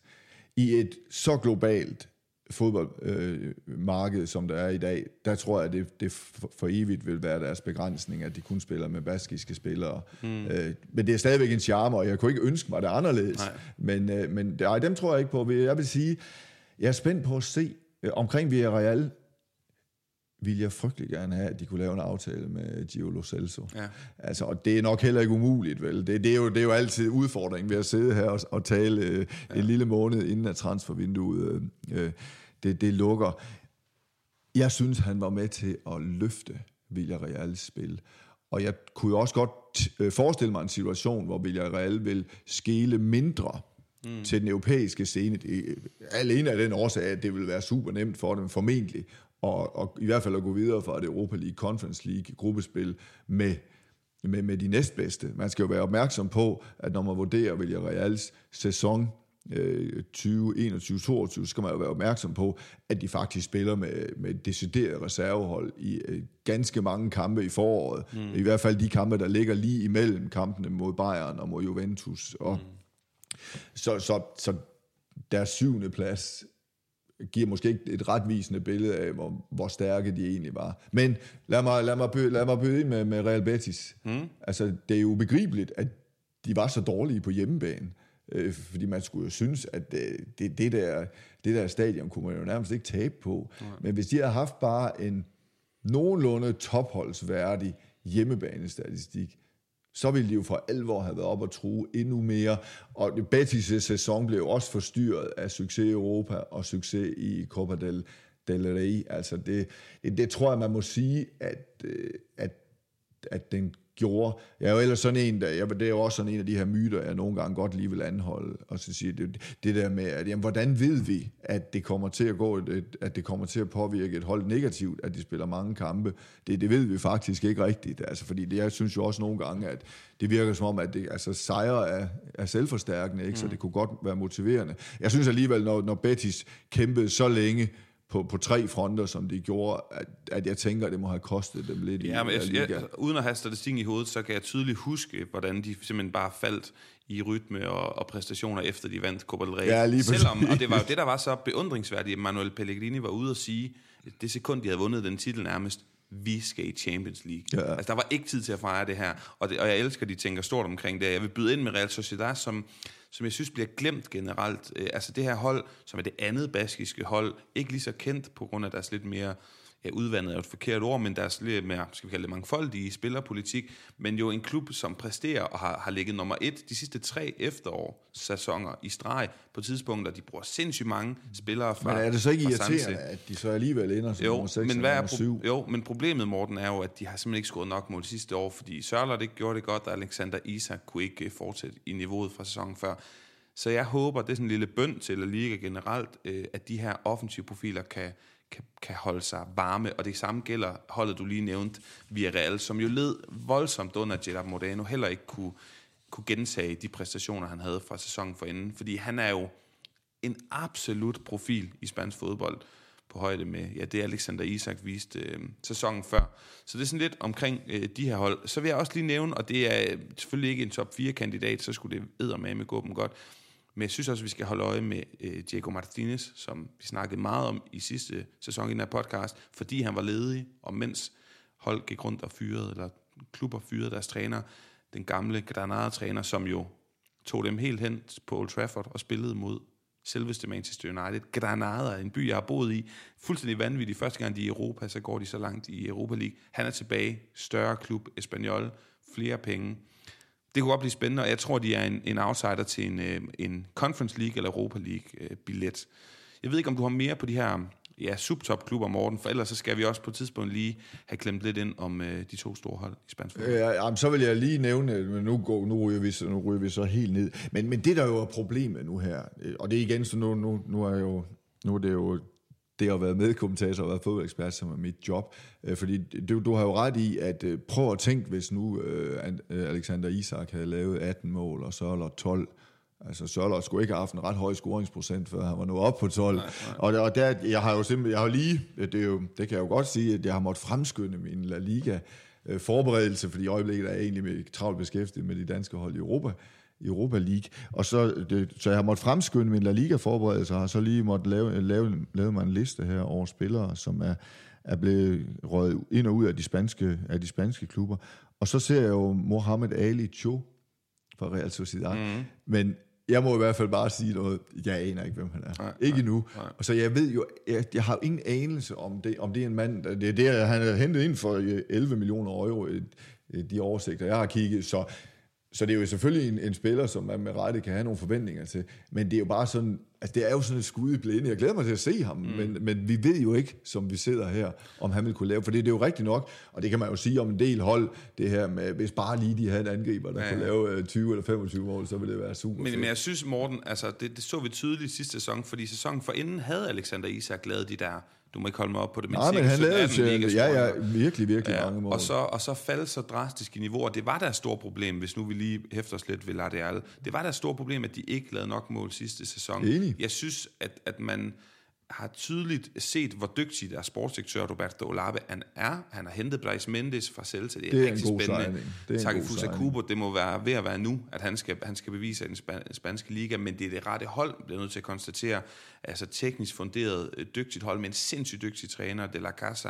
I et så globalt fodboldmarked, øh, som der er i dag, der tror jeg, det, det for for evigt vil være deres begrænsning, at de kun spiller med baskiske spillere. Mm. Øh, men det er stadigvæk en charme, og jeg kunne ikke ønske mig det anderledes. Nej. Men, øh, men ej, dem tror jeg ikke på. Jeg vil sige, jeg er spændt på at se øh, omkring Villarreal, vil jeg frygtelig gerne have, at de kunne lave en aftale med Gio Lo Celso. Ja. Altså, og det er nok heller ikke umuligt, vel? Det, det, er, jo, det er jo altid udfordringen ved at sidde her og, og tale øh, ja. en lille måned inden at transfervinduet øh, øh, det, det lukker. Jeg synes, han var med til at løfte Villarreals spil. Og jeg kunne jo også godt øh, forestille mig en situation, hvor Villarreal vil skele mindre mm. til den europæiske scene. Det, alene af den årsag, at det vil være super nemt for dem, formentlig, og, og i hvert fald at gå videre fra et Europa League, Conference League, gruppespil med, med, med de næstbedste. Man skal jo være opmærksom på, at når man vurderer Villarreals sæson øh, 2021-22, så skal man jo være opmærksom på, at de faktisk spiller med, med et decideret reservehold i øh, ganske mange kampe i foråret. Mm. I hvert fald de kampe, der ligger lige imellem kampene mod Bayern og mod Juventus. Og, mm. Så, så, så deres syvende plads giver måske ikke et retvisende billede af, hvor, hvor stærke de egentlig var. Men lad mig, lad mig, byde, lad mig byde ind med, med Real Betis. Mm. Altså, det er jo ubegribeligt, at de var så dårlige på hjemmebane. Øh, fordi man skulle jo synes, at øh, det, det, der, det der stadion kunne man jo nærmest ikke tabe på. Mm. Men hvis de havde haft bare en nogenlunde topholdsværdig hjemmebanestatistik, så ville de jo for alvor have været op og true endnu mere. Og Betis' sæson blev jo også forstyrret af succes i Europa og succes i Copa del, del Rey. Altså det, det, det tror jeg, man må sige, at, øh, at, at den gjorde. Jeg er jo ellers sådan en, der, jeg, det er jo også sådan en af de her myter, jeg nogle gange godt lige vil anholde, og så sige det, det der med, at jamen, hvordan ved vi, at det kommer til at gå, et, at det kommer til at påvirke et hold negativt, at de spiller mange kampe? Det, det ved vi faktisk ikke rigtigt, altså, fordi det, jeg synes jo også nogle gange, at det virker som om, at det, altså, sejre er, er selvforstærkende, ikke? så mm. det kunne godt være motiverende. Jeg synes alligevel, når, når Betis kæmpede så længe, på, på tre fronter, som de gjorde, at, at jeg tænker, at det må have kostet dem lidt ja, i men jeg, jeg, uden at have statistikken i hovedet, så kan jeg tydeligt huske, hvordan de simpelthen bare faldt i rytme og, og præstationer, efter de vandt Copa del Rey. Ja, lige Selvom, og det var jo det, der var så beundringsværdigt, at Manuel Pellegrini var ude og sige, det sekund, de havde vundet den titel nærmest, vi skal i Champions League. Ja. Altså, der var ikke tid til at fejre det her, og, det, og jeg elsker, at de tænker stort omkring det. Jeg vil byde ind med Real Sociedad, som som jeg synes bliver glemt generelt. Øh, altså det her hold, som er det andet baskiske hold, ikke lige så kendt på grund af deres lidt mere ja, udvandet er et forkert ord, men deres lidt mere, skal vi kalde det mangfoldige spillerpolitik, men jo en klub, som præsterer og har, har ligget nummer et de sidste tre efterår sæsoner i streg på tidspunkter, de bruger sindssygt mange spillere fra Men er det så ikke irriterende, at de så alligevel ender som jo, nummer 6 men hvad er 7? Jo, men problemet, Morten, er jo, at de har simpelthen ikke scoret nok mål sidste år, fordi Sørler ikke gjorde det godt, og Alexander Isak kunne ikke øh, fortsætte i niveauet fra sæsonen før. Så jeg håber, det er sådan en lille bønd til at Liga generelt, øh, at de her offensive profiler kan, kan, kan holde sig varme, og det samme gælder holdet, du lige nævnte, Villarreal, som jo led voldsomt under Gerard Moreno, heller ikke kunne, kunne gentage de præstationer, han havde fra sæsonen for inden, fordi han er jo en absolut profil i spansk fodbold på højde med, ja, det Alexander Isak viste øh, sæsonen før. Så det er sådan lidt omkring øh, de her hold. Så vil jeg også lige nævne, og det er øh, selvfølgelig ikke en top 4-kandidat, så skulle det med gå dem godt, men jeg synes også, at vi skal holde øje med øh, Diego Martinez, som vi snakkede meget om i sidste sæson i den her podcast, fordi han var ledig, og mens hold gik rundt og fyrede, eller klubber fyrede deres træner, den gamle Granada-træner, som jo tog dem helt hen på Old Trafford og spillede mod selveste Manchester United. Granada, er en by, jeg har boet i. Fuldstændig vanvittig. Første gang de er i Europa, så går de så langt i Europa League. Han er tilbage. Større klub, Espanyol. Flere penge det kunne godt blive spændende, og jeg tror, de er en, en outsider til en, øh, en Conference League eller Europa League-billet. Øh, jeg ved ikke, om du har mere på de her ja, subtop-klubber, Morten, for ellers så skal vi også på et tidspunkt lige have klemt lidt ind om øh, de to store hold i spansk fodbold. Ja, jamen, så vil jeg lige nævne, men nu, går, nu, ryger vi, nu ryger vi så helt ned. Men, men det, der jo er problemet nu her, øh, og det er igen, så nu, nu, nu er jo nu er det jo det at være medkommentator og være fodboldekspert, som er mit job. Øh, fordi du, du har jo ret i, at øh, prøv at tænke, hvis nu øh, Alexander Isak havde lavet 18 mål, og Sørler 12, Altså Sørler skulle ikke have haft en ret høj scoringsprocent, før han var nået op på 12. Nej, nej. Og, og der, jeg har jo simpelthen, jeg har lige, det, er jo, det kan jeg jo godt sige, at jeg har måttet fremskynde min La Liga forberedelse, fordi i øjeblikket er jeg egentlig travlt beskæftiget med de danske hold i Europa. Europa League. Og så, det, så jeg har måttet fremskynde min La Liga-forberedelse, og har så lige måttet lave, lave, lave mig en liste her over spillere, som er, er blevet røget ind og ud af de spanske, af de spanske klubber. Og så ser jeg jo Mohamed Ali Cho fra Real Sociedad. Mm. Men jeg må i hvert fald bare sige noget. Jeg aner ikke, hvem han er. Nej, ikke nej, endnu. Nej. Og så jeg ved jo, jeg, jeg har ingen anelse om det, om det er en mand, det er det, han er hentet ind for 11 millioner euro, de oversigter, jeg har kigget. Så så det er jo selvfølgelig en, en spiller, som man med rette kan have nogle forventninger til. Men det er jo bare sådan, altså det er jo sådan et skud i blinde. Jeg glæder mig til at se ham, mm. men, men vi ved jo ikke, som vi sidder her, om han vil kunne lave. For det, det er jo rigtigt nok, og det kan man jo sige om en del hold, det her med, hvis bare lige de havde en angriber, der ja, ja. kunne lave 20 øh, eller 25 mål, så ville det være super men, men jeg synes, Morten, altså det, det så vi tydeligt sidste sæson, fordi sæsonen for inden havde Alexander Isak lavet de der du må ikke holde mig op på det, men, Nej, men han lavede ja, ja, virkelig, virkelig ja, mange mål. Og så, og så faldt så drastisk i niveau, og det var der et stort problem, hvis nu vi lige hæfter os lidt ved Ladeal. Det var der et stort problem, at de ikke lavede nok mål sidste sæson. Enig. Jeg synes, at, at man har tydeligt set, hvor dygtig der sportsdirektør Roberto Olave han er. Han har hentet Brais Mendes fra Celta. Det er, det er rigtig en god spændende. Takefusa Kubo, det må være ved at være nu, at han skal, han skal bevise i den spanske liga, men det er det rette hold, bliver nødt til at konstatere. Altså teknisk funderet, øh, dygtigt hold med en sindssygt dygtig træner, De La Casa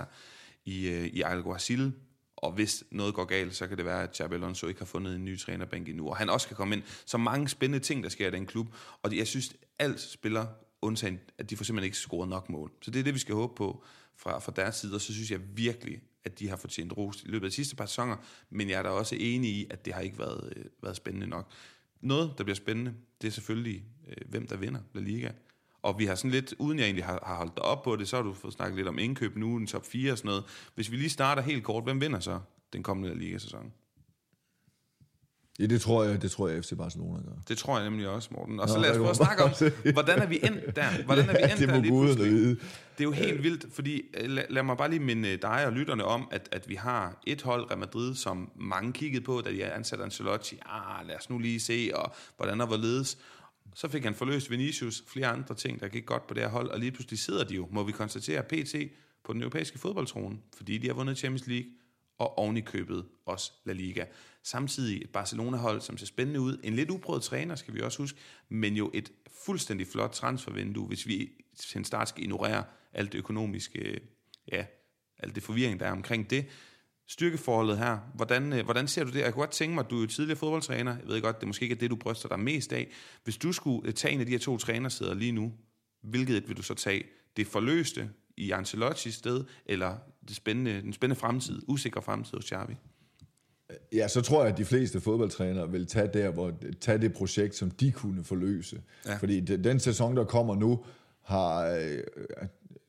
i, øh, i Alguacil, og hvis noget går galt, så kan det være, at Xabi Alonso ikke har fundet en ny trænerbænk endnu, og han også kan komme ind. Så mange spændende ting, der sker i den klub, og jeg synes, alt spiller undtagen at de får simpelthen ikke scoret nok mål. Så det er det, vi skal håbe på fra, fra deres side, og så synes jeg virkelig, at de har fortjent ros i løbet af de sidste par sæsoner, men jeg er da også enig i, at det har ikke været, øh, været spændende nok. Noget, der bliver spændende, det er selvfølgelig, øh, hvem der vinder La Liga. Og vi har sådan lidt, uden jeg egentlig har, har holdt dig op på det, så har du fået snakket lidt om indkøb nu, en top 4 og sådan noget. Hvis vi lige starter helt kort, hvem vinder så den kommende Liga-sæson? Ja, det tror jeg, det tror jeg FC Barcelona gør. Det tror jeg nemlig også, Morten. Og Nå, så lad os prøve at var snakke om, hvordan er vi endt der? Hvordan er vi Ja, endt det der lige pludselig? vide. Det er jo helt vildt, fordi øh, lad, lad mig bare lige minde dig og lytterne om, at, at vi har et hold, Real Madrid, som mange kiggede på, da de ansatte Ancelotti. Ah, lad os nu lige se, og hvordan og hvorledes. Så fik han forløst Vinicius, flere andre ting, der gik godt på det her hold, og lige pludselig sidder de jo, må vi konstatere, PT på den europæiske fodboldtrone, fordi de har vundet Champions League, og oven i købet også La Liga. Samtidig et Barcelona-hold, som ser spændende ud. En lidt uprøvet træner, skal vi også huske, men jo et fuldstændig flot transfervindue, hvis vi til en start skal ignorere alt det økonomiske, øh, ja, alt det forvirring, der er omkring det. Styrkeforholdet her, hvordan, øh, hvordan ser du det? Jeg kunne godt tænke mig, at du er tidligere fodboldtræner. Jeg ved godt, det måske ikke er det, du bryster dig mest af. Hvis du skulle øh, tage en af de her to trænersæder lige nu, hvilket et vil du så tage? Det forløste i Ancelottis sted, eller det spændende, den spændende fremtid, usikre fremtid hos Xavi? Ja, så tror jeg, at de fleste fodboldtrænere vil tage, der, hvor, tage det projekt, som de kunne forløse. Ja. Fordi den sæson, der kommer nu, har øh,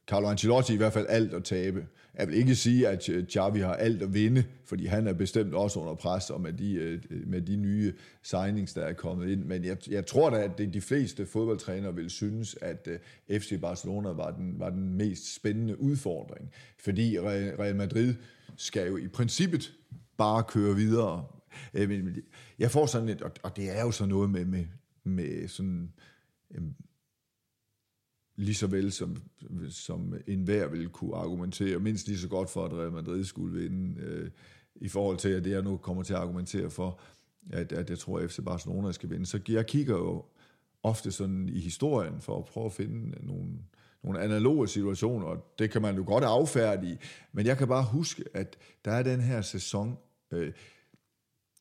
Carlo Ancelotti i hvert fald alt at tabe. Jeg vil ikke sige, at Xavi har alt at vinde, fordi han er bestemt også under pres, og med de, øh, med de nye signings, der er kommet ind. Men jeg, jeg tror da, at det, de fleste fodboldtrænere vil synes, at øh, FC Barcelona var den, var den mest spændende udfordring. Fordi Real Madrid skal jo i princippet bare køre videre. Øh, jeg får sådan et, og- det er jo sådan noget med, med, med sådan, lige så vel som, som enhver vil kunne argumentere, mindst lige så godt for, at Real Madrid skulle vinde, øh, i forhold til, at det jeg nu kommer til at argumentere for, at, at jeg tror, at FC Barcelona skal vinde. Så jeg kigger jo ofte sådan i historien for at prøve at finde nogle, nogle analoge situationer, og det kan man jo godt affærdige, men jeg kan bare huske, at der er den her sæson, øh,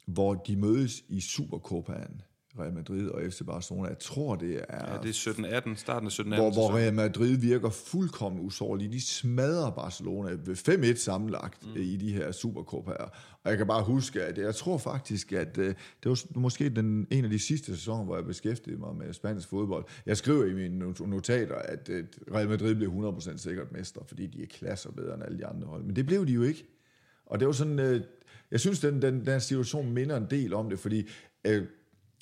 hvor de mødes i Supercopaen, Real Madrid og FC Barcelona. Jeg tror, det er... Ja, det er 17-18, starten af 17-18. hvor, hvor. Real Madrid virker fuldkommen usårlige. De smadrer Barcelona ved 5-1 sammenlagt mm. i de her Supercopaer. Og jeg kan bare huske, at jeg tror faktisk, at øh, det var måske den, en af de sidste sæsoner, hvor jeg beskæftigede mig med spansk fodbold. Jeg skriver i mine not- notater, at øh, Real Madrid blev 100% sikkert mester, fordi de er klasser bedre end alle de andre hold. Men det blev de jo ikke. Og det var sådan, øh, jeg synes, den, den, den situation minder en del om det, fordi øh,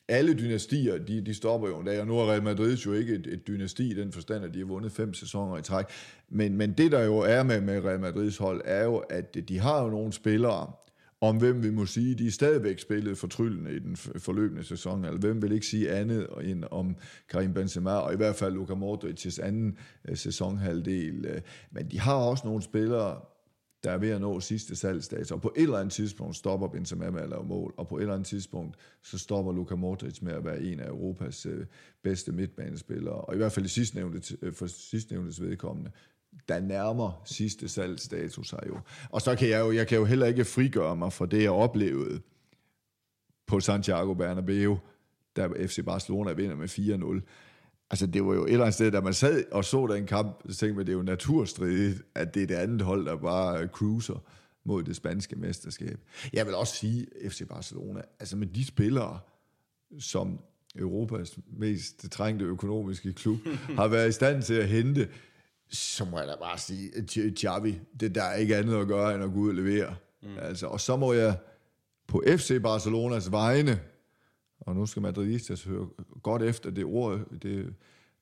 alle dynastier, de, de stopper jo en dag, og nu er Real Madrid jo ikke et, et dynasti i den forstand, at de har vundet fem sæsoner i træk. Men, men det, der jo er med, med Real Madrids hold, er jo, at de har jo nogle spillere, om hvem vi må sige, de er stadigvæk spillet fortryllende i den forløbende sæson, eller hvem vil ikke sige andet end om Karim Benzema, og i hvert fald Luka Modric's anden øh, sæsonhalvdel. Øh, men de har også nogle spillere, der er ved at nå sidste salgsdato, og på et eller andet tidspunkt stopper Benzema med at lave mål, og på et eller andet tidspunkt, så stopper Luka Modric med at være en af Europas øh, bedste midtbanespillere, og i hvert fald i sidstnævnte, øh, for sidstnævntes vedkommende, der nærmer sidste salgsdato sig jo. Og så kan jeg jo, jeg kan jo heller ikke frigøre mig fra det, jeg oplevede på Santiago Bernabeu, da FC Barcelona vinder med 4-0. Altså, det var jo et eller andet sted, da man sad og så den kamp, så tænkte man, det er jo naturstridigt, at det er det andet hold, der bare cruiser mod det spanske mesterskab. Jeg vil også sige, FC Barcelona, altså med de spillere, som Europas mest trængte økonomiske klub, har været i stand til at hente, så må jeg da bare sige, Xavi, det der er ikke andet at gøre, end at gå ud og levere. Mm. Altså, og så må jeg på FC Barcelonas vegne, og nu skal Madridistas høre godt efter det, ord, det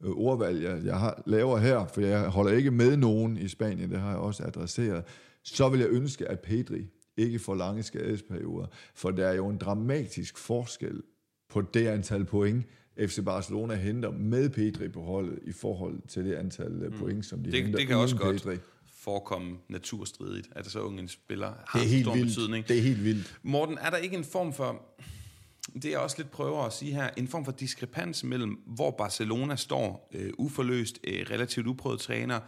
øh, ordvalg, jeg, jeg har, laver her, for jeg holder ikke med nogen i Spanien, det har jeg også adresseret, så vil jeg ønske, at Pedri ikke får lange skadesperioder, for der er jo en dramatisk forskel på det antal point, FC Barcelona henter med Pedri på holdet, i forhold til det antal mm. point, som de det, henter det kan også uden godt Pedri. forekomme naturstridigt, at så unge en spiller har Det er helt stor vildt. betydning. Det er helt vildt. Morten, er der ikke en form for, det jeg også lidt prøver at sige her, en form for diskrepans mellem, hvor Barcelona står, øh, uforløst, øh, relativt uprøvet træner,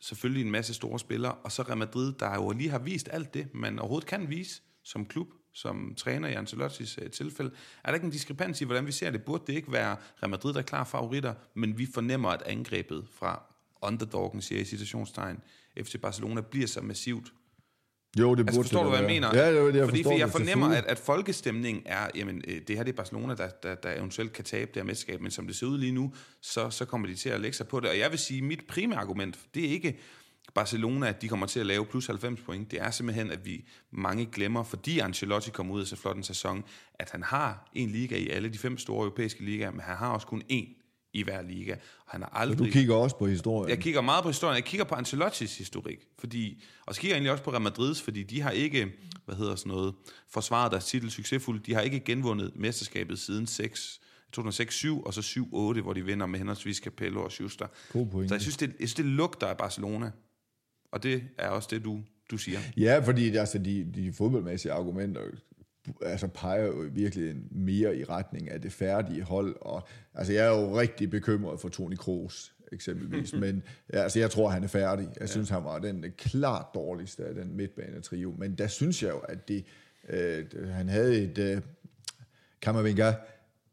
selvfølgelig en masse store spillere, og så Real Madrid, der jo lige har vist alt det, man overhovedet kan vise som klub, som træner i Ancelottis øh, tilfælde. Er der ikke en diskrepans i, hvordan vi ser det? Burde det ikke være Real Madrid, der er klar favoritter, men vi fornemmer, at angrebet fra underdoggen, siger jeg i citationstegn, FC Barcelona bliver så massivt, jo, det Altså burde forstår det du, hvad jeg mener? Ja, det, jeg Fordi forstår for jeg fornemmer, at, at folkestemningen er, jamen, øh, det her det er Barcelona, der, der, der eventuelt kan tabe det her mesterskab, men som det ser ud lige nu, så, så kommer de til at lægge sig på det. Og jeg vil sige, mit primære argument, det er ikke Barcelona, at de kommer til at lave plus 90 point, det er simpelthen, at vi mange glemmer, fordi Ancelotti kom ud af så flot en sæson, at han har en liga i alle de fem store europæiske ligaer, men han har også kun én i hver liga. Han har aldrig... Så du kigger også på historien? Jeg kigger meget på historien. Jeg kigger på Ancelottis historik. Fordi, og så kigger jeg egentlig også på Real Madrids, fordi de har ikke, hvad hedder sådan noget, forsvaret deres titel succesfuldt. De har ikke genvundet mesterskabet siden 6, 2006-7, og så 7-8, hvor de vinder med henholdsvis Capello og Schuster. Så jeg synes, det, jeg synes, det lugter af Barcelona. Og det er også det, du, du siger. Ja, fordi altså, de, de fodboldmæssige argumenter altså peger jo virkelig mere i retning af det færdige hold. Og, altså, jeg er jo rigtig bekymret for Toni Kroos eksempelvis, men ja, altså, jeg tror, han er færdig. Jeg synes, ja. han var den klart dårligste af den midtbane-trio. Men der synes jeg jo, at det, øh, han havde et... Øh, Kammervinga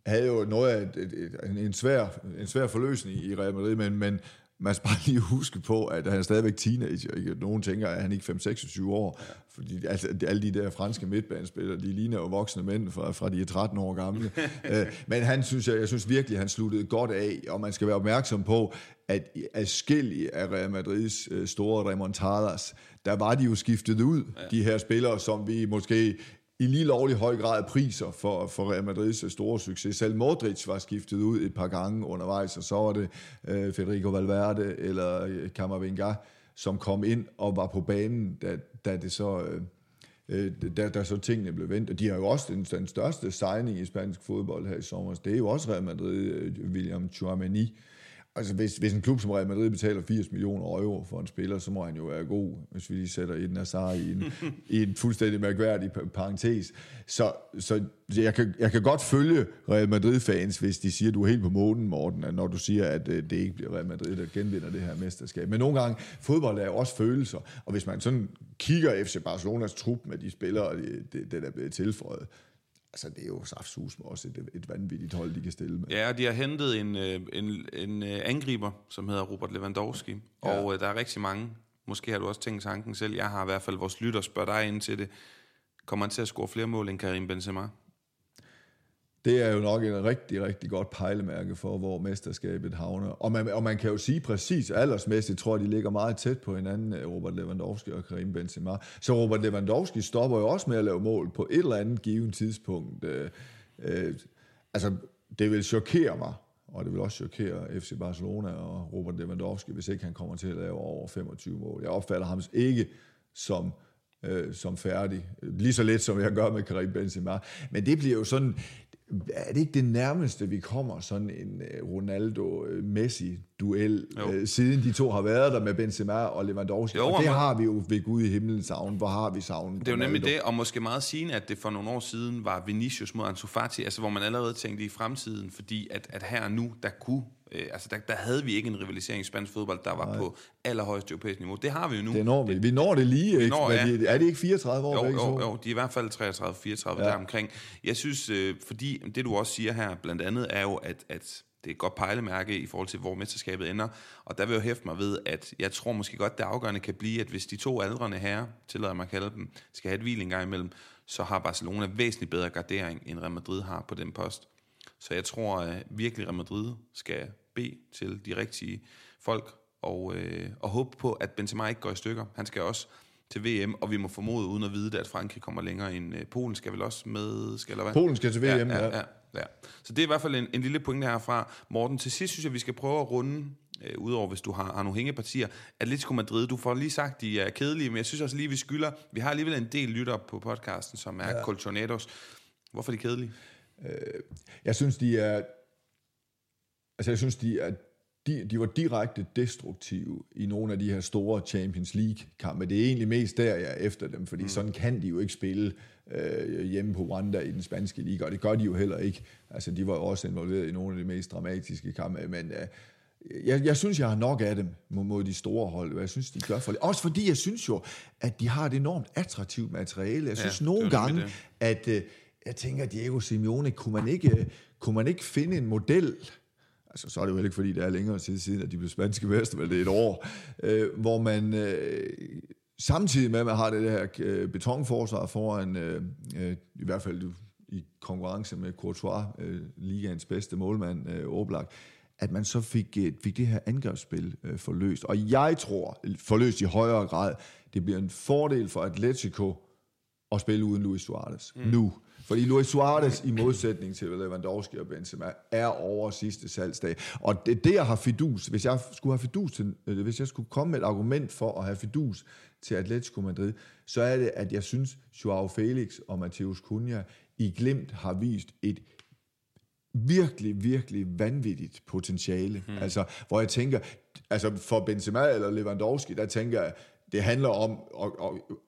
havde jo noget af et, et, et, en, svær, en svær forløsning i Real Madrid, men, men man skal bare lige huske på, at han er stadigvæk teenager. Ikke? Nogen tænker, at han ikke 5-26 år. Ja. Fordi altså, alle de der franske midtbanespillere, de ligner jo voksne mænd fra, fra de er 13 år gamle. Øh, men han synes, jeg, jeg synes virkelig, at han sluttede godt af, og man skal være opmærksom på, at adskillige af Real Madrids øh, store remontadas, der var de jo skiftet ud, ja. de her spillere, som vi måske i lige lovlig høj grad priser for, for Real Madrids øh, store succes. Selv Modric var skiftet ud et par gange undervejs, og så var det øh, Federico Valverde eller øh, Camavinga, som kom ind og var på banen, da, da det så... Øh, øh, da, da så tingene blev vendt. Og de har jo også den, den største signing i spansk fodbold her i sommer. Det er jo også Real Madrid, William Chouameni, Altså, hvis, hvis en klub som Real Madrid betaler 80 millioner euro for en spiller, så må han jo være god, hvis vi lige sætter Eden Hazard i en, i en fuldstændig mærkværdig parentes. Så, så jeg, kan, jeg kan godt følge Real Madrid-fans, hvis de siger, at du er helt på månen, Morten, når du siger, at øh, det ikke bliver Real Madrid, der genvinder det her mesterskab. Men nogle gange, fodbold er jo også følelser, og hvis man sådan kigger FC Barcelonas trup med de spillere, det, det, det der er blevet tilføjet, altså det er jo saftsus med også et, et vanvittigt hold, de kan stille med. Ja, de har hentet en, øh, en, en øh, angriber, som hedder Robert Lewandowski, ja. og øh, der er rigtig mange, måske har du også tænkt tanken selv, jeg har i hvert fald vores lytter spørger dig ind til det, kommer han til at score flere mål end Karim Benzema? Det er jo nok en rigtig, rigtig godt pejlemærke for, hvor mesterskabet havner. Og man, og man kan jo sige præcis, aldersmæssigt tror jeg, de ligger meget tæt på hinanden, øh, Robert Lewandowski og Karim Benzema. Så Robert Lewandowski stopper jo også med at lave mål på et eller andet givet tidspunkt. Øh, øh, altså, det vil chokere mig, og det vil også chokere FC Barcelona og Robert Lewandowski, hvis ikke han kommer til at lave over 25 mål. Jeg opfatter ham ikke som øh, som færdig. Lige så let, som jeg gør med Karim Benzema. Men det bliver jo sådan, er det ikke det nærmeste, vi kommer sådan en øh, Ronaldo-Messi-duel, øh, siden de to har været der med Benzema og Lewandowski? Jo, og det har vi jo ved Gud i himlen savn. Hvor har vi savn? Det er jo nemlig det, og måske meget sigende, at det for nogle år siden var Vinicius mod Ansu Fati, altså hvor man allerede tænkte i fremtiden, fordi at, at her og nu, der kunne Øh, altså, der, der havde vi ikke en rivalisering i spansk fodbold, der var Nej. på allerhøjeste europæisk niveau. Det har vi jo nu. Det når vi. Vi når det lige, vi når, ikke? Ja. er det ikke 34 år? Jo, jo, jo, de er i hvert fald 33-34 ja. deromkring. Jeg synes, øh, fordi det du også siger her, blandt andet, er jo, at, at det er et godt pejlemærke i forhold til, hvor mesterskabet ender. Og der vil jeg hæfte mig ved, at jeg tror måske godt, det afgørende kan blive, at hvis de to aldrende herrer, tillader mig at kalde dem, skal have et hvil en gang imellem, så har Barcelona væsentligt bedre gardering, end Real Madrid har på den post. Så jeg tror at virkelig, at Madrid skal bede til de rigtige folk, og, øh, og håbe på, at Benzema ikke går i stykker. Han skal også til VM, og vi må formode, uden at vide det, at Frankrig kommer længere end øh, Polen skal vel også med, skal eller hvad? Polen skal til VM, ja. ja, ja. ja. Så det er i hvert fald en, en lille pointe herfra. Morten, til sidst synes jeg, vi skal prøve at runde, øh, udover hvis du har, har nogle hængepartier, Atletico Madrid, du får lige sagt, de er kedelige, men jeg synes også lige, vi skylder, vi har alligevel en del lytter på podcasten, som er ja. Colchonetos. Hvorfor er de kedelige? Øh, jeg synes, de er Altså jeg synes, de, er, de, de var direkte destruktive i nogle af de her store Champions League-kampe. Det er egentlig mest der, jeg er efter dem, fordi mm. sådan kan de jo ikke spille øh, hjemme på Wanda i den spanske liga, og det gør de jo heller ikke. Altså de var også involveret i nogle af de mest dramatiske kampe, men... Øh, jeg, jeg synes, jeg har nok af dem mod, de store hold, jeg synes, de gør for det. Også fordi jeg synes jo, at de har et enormt attraktivt materiale. Jeg synes ja, nogle gange, at øh, jeg tænker, Diego Simeone, kunne man ikke, kunne man ikke finde en model, altså så er det jo heller ikke, fordi det er længere tid siden, at de blev spanske mester, men det er et år, øh, hvor man øh, samtidig med, at man har det her øh, betonforsvar foran, øh, øh, i hvert fald i konkurrence med Courtois, øh, ligaens bedste målmand, øh, Oblak, at man så fik, øh, fik det her angrebsspil øh, forløst. Og jeg tror, forløst i højere grad, det bliver en fordel for Atletico at spille uden Luis Suarez mm. nu. Fordi Luis Suarez, i modsætning til Lewandowski og Benzema, er over sidste salgsdag. Og det, det jeg har fidus, hvis jeg skulle have fidus til, øh, hvis jeg skulle komme med et argument for at have fidus til Atletico Madrid, så er det, at jeg synes, Joao Felix og Mateus Cunha i glimt har vist et virkelig, virkelig vanvittigt potentiale. Mm. Altså, hvor jeg tænker, altså for Benzema eller Lewandowski, der tænker jeg, det handler om,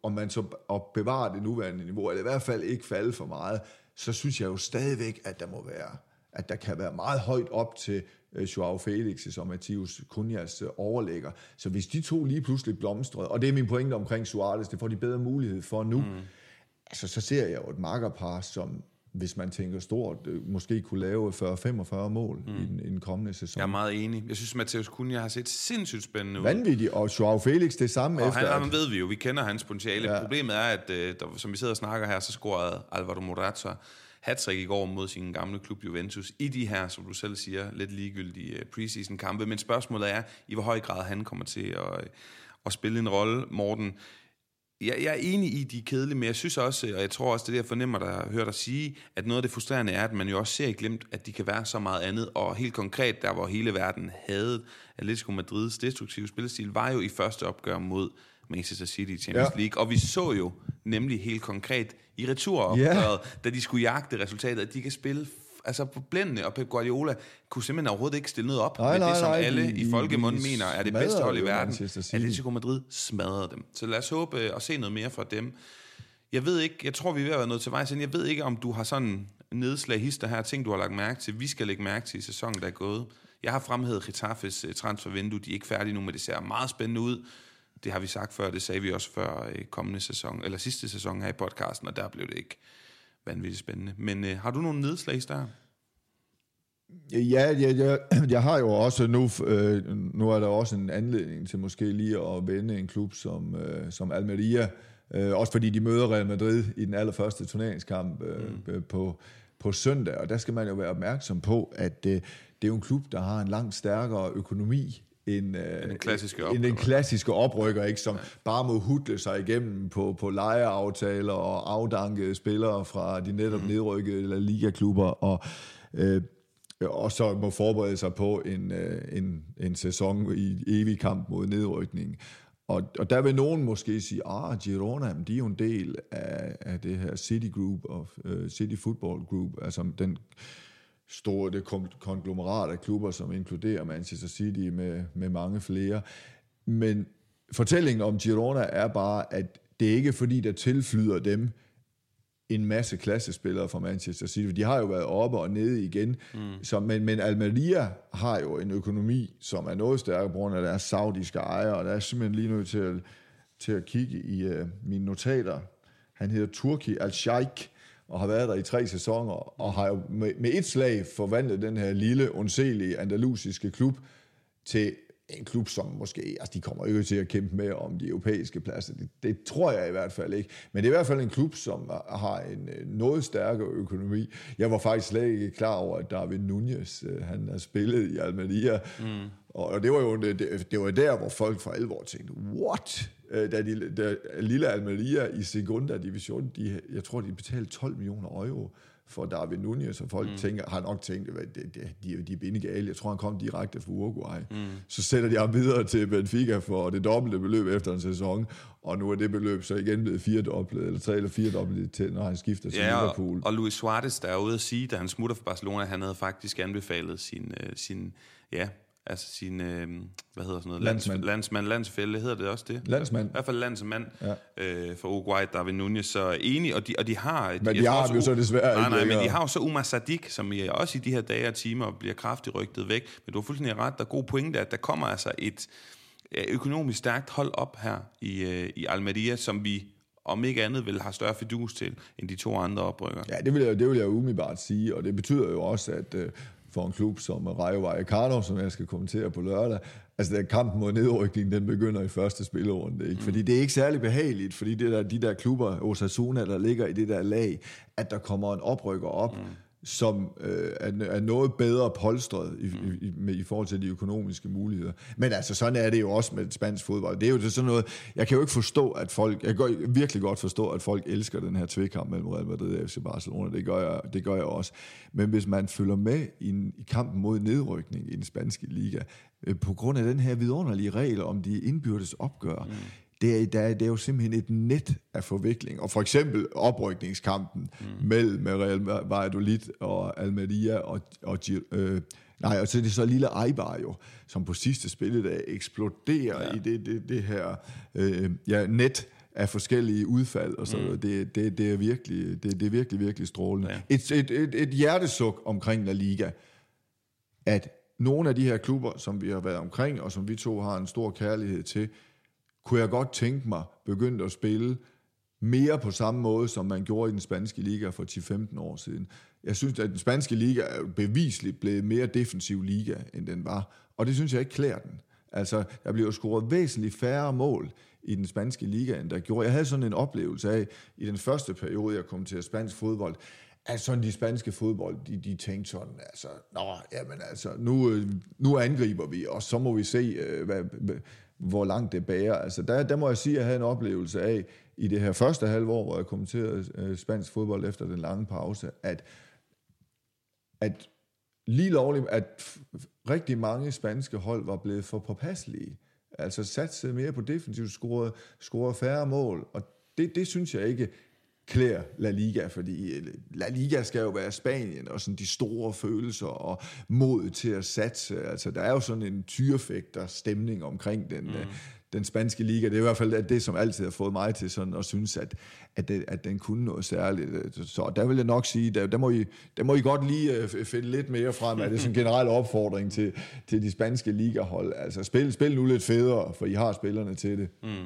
om man så at bevare det nuværende niveau, eller i hvert fald ikke falde for meget, så synes jeg jo stadigvæk, at der må være, at der kan være meget højt op til uh, Joao Felix og Matheus Cunhas uh, overlægger. Så hvis de to lige pludselig blomstrede, og det er min pointe omkring Suarez, det får de bedre mulighed for nu, mm. altså så ser jeg jo et makkerpar, som hvis man tænker stort, øh, måske kunne lave 40-45 mål mm. i, den, i den kommende sæson. Jeg er meget enig. Jeg synes, Matheus Cunha har set sindssygt spændende ud. Vanvittigt, og Joao Felix det samme og efter. Han, han ved vi jo, vi kender hans potentiale. Ja. Problemet er, at øh, der, som vi sidder og snakker her, så scorede Alvaro Morata hat i går mod sin gamle klub Juventus i de her, som du selv siger, lidt ligegyldige øh, preseason kampe. Men spørgsmålet er, i hvor høj grad han kommer til at, at spille en rolle. Morten, jeg, jeg er enig i, de er kedelige, men jeg synes også, og jeg tror også, det er det, jeg fornemmer, der hører dig sige, at noget af det frustrerende er, at man jo også ser glemt, at de kan være så meget andet, og helt konkret, der hvor hele verden havde Atletico Madrids destruktive spillestil, var jo i første opgør mod Manchester City i Champions ja. League, og vi så jo nemlig helt konkret i returopgøret, yeah. da de skulle jagte resultatet, at de kan spille altså blændende, og Pep Guardiola kunne simpelthen overhovedet ikke stille noget op nej, med nej, det, som nej, alle de, i folkemunden mener er det bedste hold i verden. Atletico Madrid smadrede dem. Så lad os håbe at se noget mere fra dem. Jeg ved ikke, jeg tror, vi er ved at være noget til vej siden. Jeg ved ikke, om du har sådan nedslag hister her, ting, du har lagt mærke til, vi skal lægge mærke til i sæsonen, der er gået. Jeg har fremhævet Getafes uh, transfervindue. De er ikke færdige nu, men det ser meget spændende ud. Det har vi sagt før, det sagde vi også før i kommende sæson, eller sidste sæson her i podcasten, og der blev det ikke vanvittigt spændende. Men øh, har du nogle nedslag der? Ja, ja, ja, jeg har jo også nu, øh, nu er der også en anledning til måske lige at vende en klub som, øh, som Almeria, øh, også fordi de møder Real Madrid i den allerførste turneringskamp øh, mm. på, på søndag, og der skal man jo være opmærksom på, at øh, det er jo en klub, der har en langt stærkere økonomi en, øh, en klassiske oprykker. En, en klassiske oprykker, ikke, som ja. bare må hudle sig igennem på, på lejeaftaler og afdanke spillere fra de netop mm. nedrykkede ligaklubber, og, øh, og så må forberede sig på en, øh, en, en sæson i evig kamp mod nedrykning. Og, og der vil nogen måske sige, ah, Girona, de er jo en del af, af det her City Group, og uh, City Football Group, altså den store konglomerat af klubber, som inkluderer Manchester City med, med mange flere. Men fortællingen om Girona er bare, at det er ikke fordi, der tilflyder dem en masse klassespillere fra Manchester City. De har jo været oppe og nede igen. Mm. Så, men, men Almeria har jo en økonomi, som er noget stærkere på grund af deres saudiske ejere, og der er simpelthen lige nødt til at, til at kigge i uh, mine notater. Han hedder Turki Al-Sheikh, og har været der i tre sæsoner, og har jo med, med et slag forvandlet den her lille, ondselige andalusiske klub til en klub, som måske, altså de kommer jo til at kæmpe med om de europæiske pladser. Det, det tror jeg i hvert fald ikke. Men det er i hvert fald en klub, som har en øh, noget stærkere økonomi. Jeg var faktisk slet ikke klar over, at David Nunez, øh, han har spillet i Almeria. Mm. Og det var jo det, det var der, hvor folk for alvor tænkte, what? Øh, da, de, da lille Almeria i Segunda Division, de, jeg tror, de betalte 12 millioner euro for David Nunez, og folk mm. tænker, har nok tænkt, at det, de, de er bindegale. Jeg tror, han kom direkte fra Uruguay. Mm. Så sætter de ham videre til Benfica for det dobbelte beløb efter en sæson, og nu er det beløb så igen blevet firedoblet, eller tre eller firedoblet til, når han skifter til ja, Liverpool. Og, og Luis Suarez, der er ude at sige, da han smutter for Barcelona, han havde faktisk anbefalet sin, øh, sin ja, altså sin, øh, hvad hedder sådan noget? Landsmand. Landsmand, landsfælde, hedder det også det? Landsmand. I hvert fald landsmand ja. øh, for Uruguay, David Nunez, så enig, og de, og de har... Men de har jo så desværre Nej, nej, men de har jo så Umar Sadik, som I også i de her dage og timer bliver kraftigt rygtet væk, men du har fuldstændig ret, der er god pointe, at der kommer altså et økonomisk stærkt hold op her i, øh, i Almeria, som vi om ikke andet vil have større fidus til, end de to andre oprykker. Ja, det vil jeg, det vil jeg umiddelbart sige, og det betyder jo også, at øh, for en klub som Rayo Vallecano, som jeg skal kommentere på lørdag. Altså, der kampen mod nedrykning, den begynder i første spillerunde, ikke? Mm. Fordi det er ikke særlig behageligt, fordi det der, de der klubber, Osasuna, der ligger i det der lag, at der kommer en oprykker op, mm som øh, er, er noget bedre polstret i, mm. i, med, i forhold til de økonomiske muligheder. Men altså, sådan er det jo også med spansk fodbold. Det er jo sådan noget, jeg kan jo ikke forstå, at folk, jeg kan virkelig godt forstå, at folk elsker den her tvekamp mellem Real Madrid og FC Barcelona, det gør jeg, det gør jeg også. Men hvis man følger med i, en, i kampen mod nedrykning i den spanske liga, øh, på grund af den her vidunderlige regel om de indbyrdes opgør, mm det er, der, det er jo simpelthen et net af forvikling. Og for eksempel oprykningskampen mm. mellem Real Valladolid og Almeria og, og øh, nej, og så er det så lille Eibar jo, som på sidste spilledag eksploderer ja. i det, det, det her øh, ja, net af forskellige udfald og så mm. det, det, det, er virkelig, det, det er virkelig, virkelig strålende. Ja. Et, et, et, et hjertesuk omkring La Liga, at nogle af de her klubber, som vi har været omkring, og som vi to har en stor kærlighed til, kunne jeg godt tænke mig begyndt at spille mere på samme måde, som man gjorde i den spanske liga for 10-15 år siden. Jeg synes, at den spanske liga er bevisligt blevet mere defensiv liga, end den var. Og det synes jeg ikke klæder den. Altså, der bliver jo scoret væsentligt færre mål i den spanske liga, end der gjorde. Jeg havde sådan en oplevelse af, i den første periode, jeg kom til spansk fodbold, at sådan de spanske fodbold, de, de tænkte sådan, altså, nå, jamen altså, nu, øh, nu angriber vi, og så må vi se, øh, hvad, hvor langt det bærer. Altså der, der må jeg sige, at jeg havde en oplevelse af, i det her første halvår, hvor jeg kommenterede øh, spansk fodbold efter den lange pause, at, at lige lovligt, at rigtig mange spanske hold var blevet for påpasselige. Altså satsede mere på defensivt, scorede, scorede færre mål, og det, det synes jeg ikke klæder La Liga, fordi øh, La Liga skal jo være Spanien, og sådan de store følelser og mod til at satse. Altså, der er jo sådan en tyrefægter stemning omkring den, mm. Øh, den spanske liga. Det er i hvert fald det, som altid har fået mig til sådan at synes, at, at, det, at den kunne noget særligt. Så der vil jeg nok sige, der, der, må, I, der må I godt lige finde lidt mere frem. Er det en generel opfordring til, til de spanske ligahold? Altså, spil, spil nu lidt federe, for I har spillerne til det. Mm.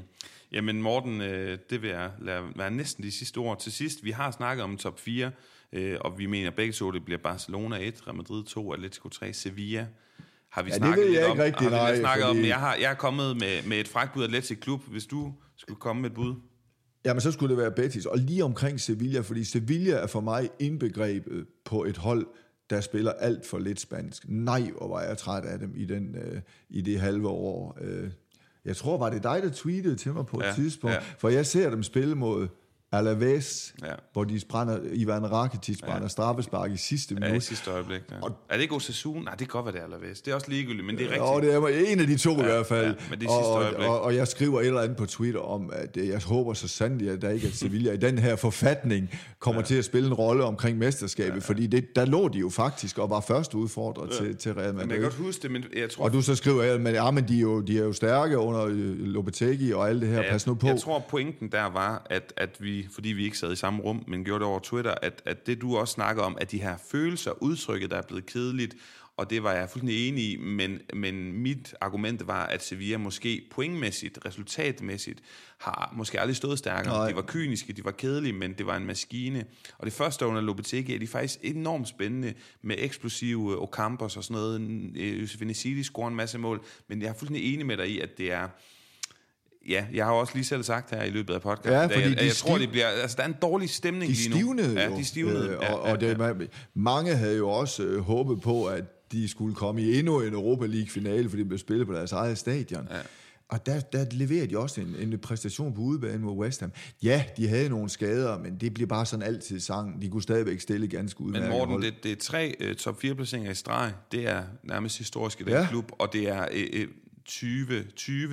Jamen Morten, øh, det vil jeg lade være næsten de sidste ord. Til sidst, vi har snakket om top 4, øh, og vi mener begge to, det bliver Barcelona 1, Real Madrid 2, Atletico 3, Sevilla. Har vi ja, snakket det ved jeg ikke om, rigtig, har vi nej, snakket fordi... om, jeg har, jeg er kommet med, med et fragtbud Atletic Klub, hvis du skulle komme med et bud. Jamen, så skulle det være Betis. Og lige omkring Sevilla, fordi Sevilla er for mig indbegrebet på et hold, der spiller alt for lidt spansk. Nej, hvor var jeg træt af dem i, den, øh, i det halve år. Øh, jeg tror, var det dig, der tweetede til mig på ja, et tidspunkt, ja. for jeg ser dem spille mod Alaves, ja. hvor de brænder, Ivan Rakitic brænder ja. straffespark i sidste minut. Ja, i sidste øjeblik. Ja. Og, er det ikke Osasuna? Nej, det kan godt være, det er Alaves. Det er også ligegyldigt, men det er rigtigt. Og det er en af de to ja, i hvert fald. Ja, men det er og, og, og, og jeg skriver et eller andet på Twitter om, at jeg håber så sandelig, at der ikke er Sevilla i den her forfatning kommer ja. til at spille en rolle omkring mesterskabet, ja, ja. fordi det, der lå de jo faktisk og var først udfordret ja. til, til Real Madrid. Men jeg kan godt huske det, men jeg tror... Og du så skriver, at ja, men de, er jo, de er jo stærke under øh, Lopetegui og alt det her. Ja, Pas nu på. Jeg tror, pointen der var, at, at vi, fordi vi ikke sad i samme rum, men gjorde det over Twitter, at, at det du også snakker om, at de her følelser, udtrykket, der er blevet kedeligt, og det var jeg fuldstændig enig i, men, men mit argument var, at Sevilla måske pointmæssigt, resultatmæssigt, har måske aldrig stået stærkere. Nej. De var kyniske, de var kedelige, men det var en maskine. Og det første under Lopetegui er de faktisk enormt spændende med eksplosive Ocampos og sådan noget. Josef Nesidi scorer en masse mål, men jeg er fuldstændig enig med dig i, at det er Ja, jeg har også lige selv sagt her i løbet af podcasten, ja, fordi jeg, jeg, jeg tror, det bliver, altså, der er en dårlig stemning de lige nu. Ja, de stivnede. Øh, og, ja, og det, ja. mange havde jo også øh, håbet på, at de skulle komme i endnu en Europa League-finale, fordi de blev spillet på deres eget stadion. Ja. Og der, der leverede de også en, en præstation på udebane mod West Ham. Ja, de havde nogle skader, men det bliver bare sådan altid sang. De kunne stadigvæk stille ganske udmærket Men Morten, det, det er tre uh, top 4 placeringer i streg. Det er nærmest historisk i den ja. klub, og det er uh, 20, 20,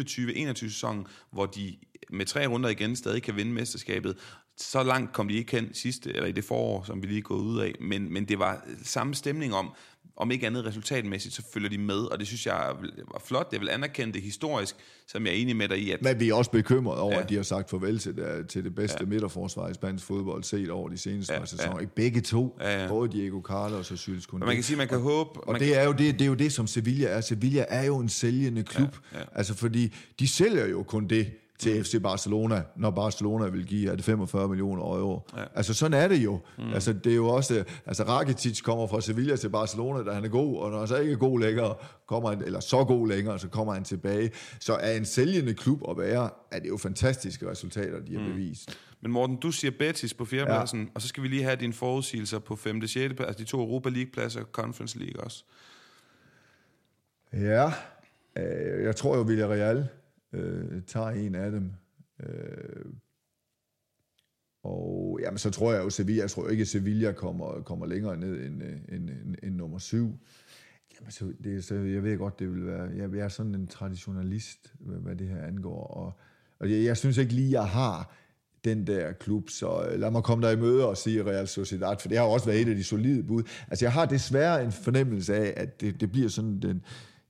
20, 21 sæsonen, hvor de med tre runder igen stadig kan vinde mesterskabet. Så langt kom de ikke hen sidste, eller i det forår, som vi lige er gået ud af, men, men det var samme stemning om, om ikke andet resultatmæssigt, så følger de med, og det synes jeg var flot. Jeg vil anerkende det historisk, som jeg er enig med dig i. At, Men vi er også bekymrede over, ja. at de har sagt farvel til det, til det bedste ja. midterforsvar i spansk fodbold, set over de seneste ja, sæsoner. Ja. Begge to, ja, ja. både Diego Carlos og Syls Man kan sige, man kan og, håbe... Og det, er jo det, det er jo det, som Sevilla er. Sevilla er jo en sælgende klub. Ja, ja. Altså fordi, de sælger jo kun det, til FC Barcelona, når Barcelona vil give er det 45 millioner euro. Ja. Altså sådan er det jo. Mm. Altså det er jo også, altså Rakitic kommer fra Sevilla til Barcelona, da han er god, og når han så ikke er god længere, kommer han, eller så god længere, så kommer han tilbage. Så er en sælgende klub at være, er det jo fantastiske resultater, de har mm. bevist. Men Morten, du siger Betis på fjerdepladsen, ja. og så skal vi lige have dine forudsigelser på 5. og 6. altså de to Europa League-pladser og Conference League også. Ja, øh, jeg tror jo, Villarreal øh, tager en af dem. Øh, og jamen, så tror jeg jo Sevilla, jeg tror ikke, at Sevilla kommer, kommer længere ned end, øh, end, end, end nummer syv. Jamen, så, det, så jeg ved godt, det vil være, jeg, jeg er sådan en traditionalist, hvad det her angår, og, og jeg, jeg synes ikke lige, jeg har den der klub, så øh, lad mig komme der i møde og sige Real Sociedad, for det har også været et af de solide bud. Altså jeg har desværre en fornemmelse af, at det, det bliver sådan den,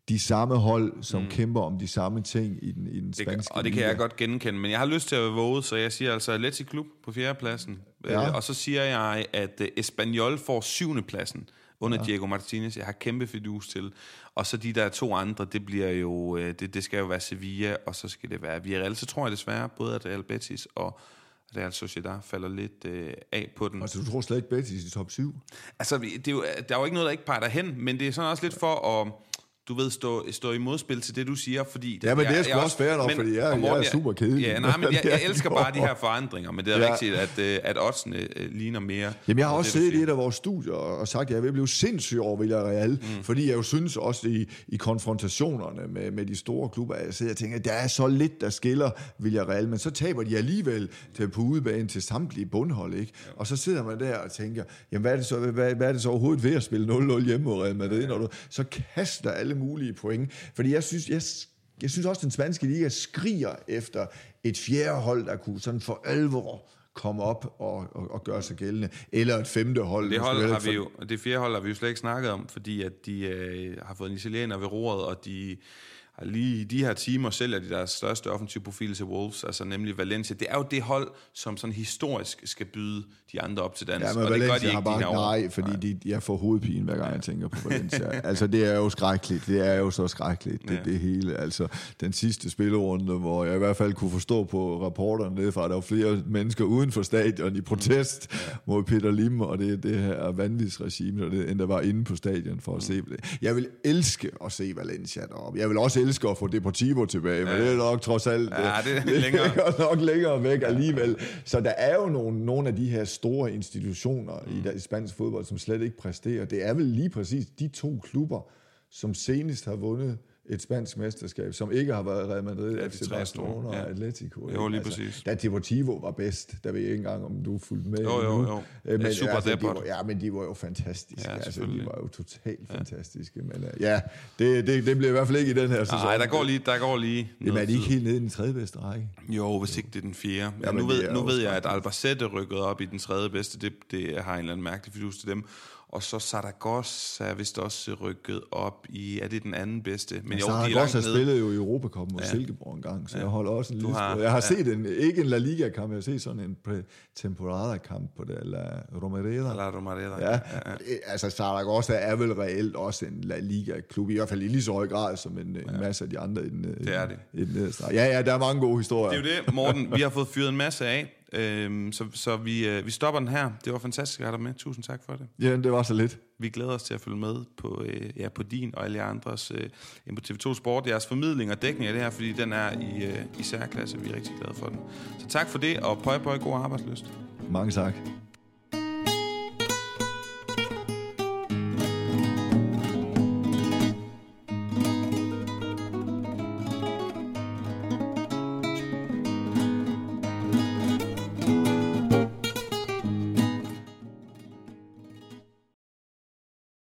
de samme hold, som mm. kæmper om de samme ting i den, i den spanske det, Og det kan jeg godt genkende, men jeg har lyst til at våge, så jeg siger altså Atleti Klub på fjerdepladsen. Ja. Øh, og så siger jeg, at øh, Espanyol får syvende pladsen under ja. Diego Martinez. Jeg har kæmpe fidus til. Og så de der to andre, det bliver jo, øh, det, det skal jo være Sevilla, og så skal det være Villarreal. Så tror jeg desværre, både at Real Betis og Real Sociedad falder lidt øh, af på den. Altså, du tror slet ikke Betis i top 7? Altså, det er jo, der er jo ikke noget, der ikke peger hen, men det er sådan også lidt for at du ved, stå, stå i modspil til det, du siger, fordi... Ja, men det er sgu også fair nok, fordi jeg, jeg er super kedelig. Ja, nej, men jeg, jeg elsker bare de her forandringer, men det er ja. rigtigt, at, øh, at oddsene øh, ligner mere... Jamen, jeg har også siddet i et af vores studier og sagt, at jeg vil blive sindssyg over Villarreal, mm. fordi jeg jo synes også i, i konfrontationerne med, med de store klubber, jeg sidder og tænker, at der er så lidt, der skiller Villarreal, men så taber de alligevel til på udebane til samtlige bundhold, ikke? Ja. Og så sidder man der og tænker, jamen, hvad er det så, hvad, hvad er det så overhovedet ved at spille 0-0 hjemme mod Real Madrid, når du så kaster alle mulige point. Fordi jeg synes, jeg, jeg synes også, at den spanske liga skriger efter et fjerde hold, der kunne sådan for alvor komme op og, og, og gøre sig gældende. Eller et femte hold. Det, hold har vi jo, det fjerde hold har vi jo slet ikke snakket om, fordi at de øh, har fået en italiener ved roret, og de lige i de her timer sælger de deres største offensive profil til Wolves, altså nemlig Valencia. Det er jo det hold, som sådan historisk skal byde de andre op til dans. Ja, men og Valencia det gør de ikke har bare, nej, fordi nej. De, jeg får hovedpine hver gang jeg tænker på Valencia. altså det er jo skrækkeligt, det er jo så skrækkeligt, det, ja. det hele. Altså den sidste spillerunde, hvor jeg i hvert fald kunne forstå på rapporterne nedefra, at der var flere mennesker uden for stadion i protest mm. ja. mod Peter Lim og det, det her vanvidsregime, det, end der var inde på stadion for at mm. se det. Jeg vil elske at se Valencia deroppe. Jeg vil også elsker at få Deportivo tilbage, ja. men det er nok trods alt ja, det er længere. Det er nok længere væk alligevel. Så der er jo nogle, nogle af de her store institutioner mm. i, der, i spansk fodbold, som slet ikke præsterer. Det er vel lige præcis de to klubber, som senest har vundet et spansk mesterskab, som ikke har været Real Madrid, ja, FC Barcelona ja. og Atletico. Jo, lige altså, præcis. Da Deportivo var bedst, der ved jeg ikke engang, om du fulgte med. Jo, jo, jo. Men, ja, super altså, de var, ja, men de var jo fantastiske. Ja, altså, de var jo totalt ja. fantastiske. Men uh, ja, det, det, det bliver i hvert fald ikke i den her sæson. Nej, der går lige, der går lige Jamen er de ikke helt nede i den tredje bedste række? Jo, hvis ikke det er den fjerde. Men ja, men nu ved, nu ved jeg, at Albacete rykkede op i den tredje bedste. Det, det har en eller anden mærkelig fidus til dem. Og så Saragossa er vist også rykket op i, er det den anden bedste? Men ja, Saragossa spillede jo i Europacupen mod ja. Silkeborg en gang, så ja. jeg holder også en lille har, Jeg har ja. set en, ikke en La Liga-kamp, jeg har set sådan en temporada-kamp på det, La Romareda. La Romareda, ja. ja. Altså Saragossa er vel reelt også en La Liga-klub, i hvert fald i lige så høj grad som en, ja. en masse af de andre. I den, det er det. I den, ja, ja, der er mange gode historier. Det er jo det, Morten. Vi har fået fyret en masse af. Øhm, så så vi, øh, vi stopper den her. Det var fantastisk at have dig med. Tusind tak for det. Ja, det var så lidt. Vi glæder os til at følge med på, øh, ja, på din og alle andres øh, på TV2 Sport. Jeres formidling og dækning af det her, fordi den er i, øh, i særklasse. Vi er rigtig glade for den. Så tak for det, og pøj pøj god arbejdsløst. Mange tak.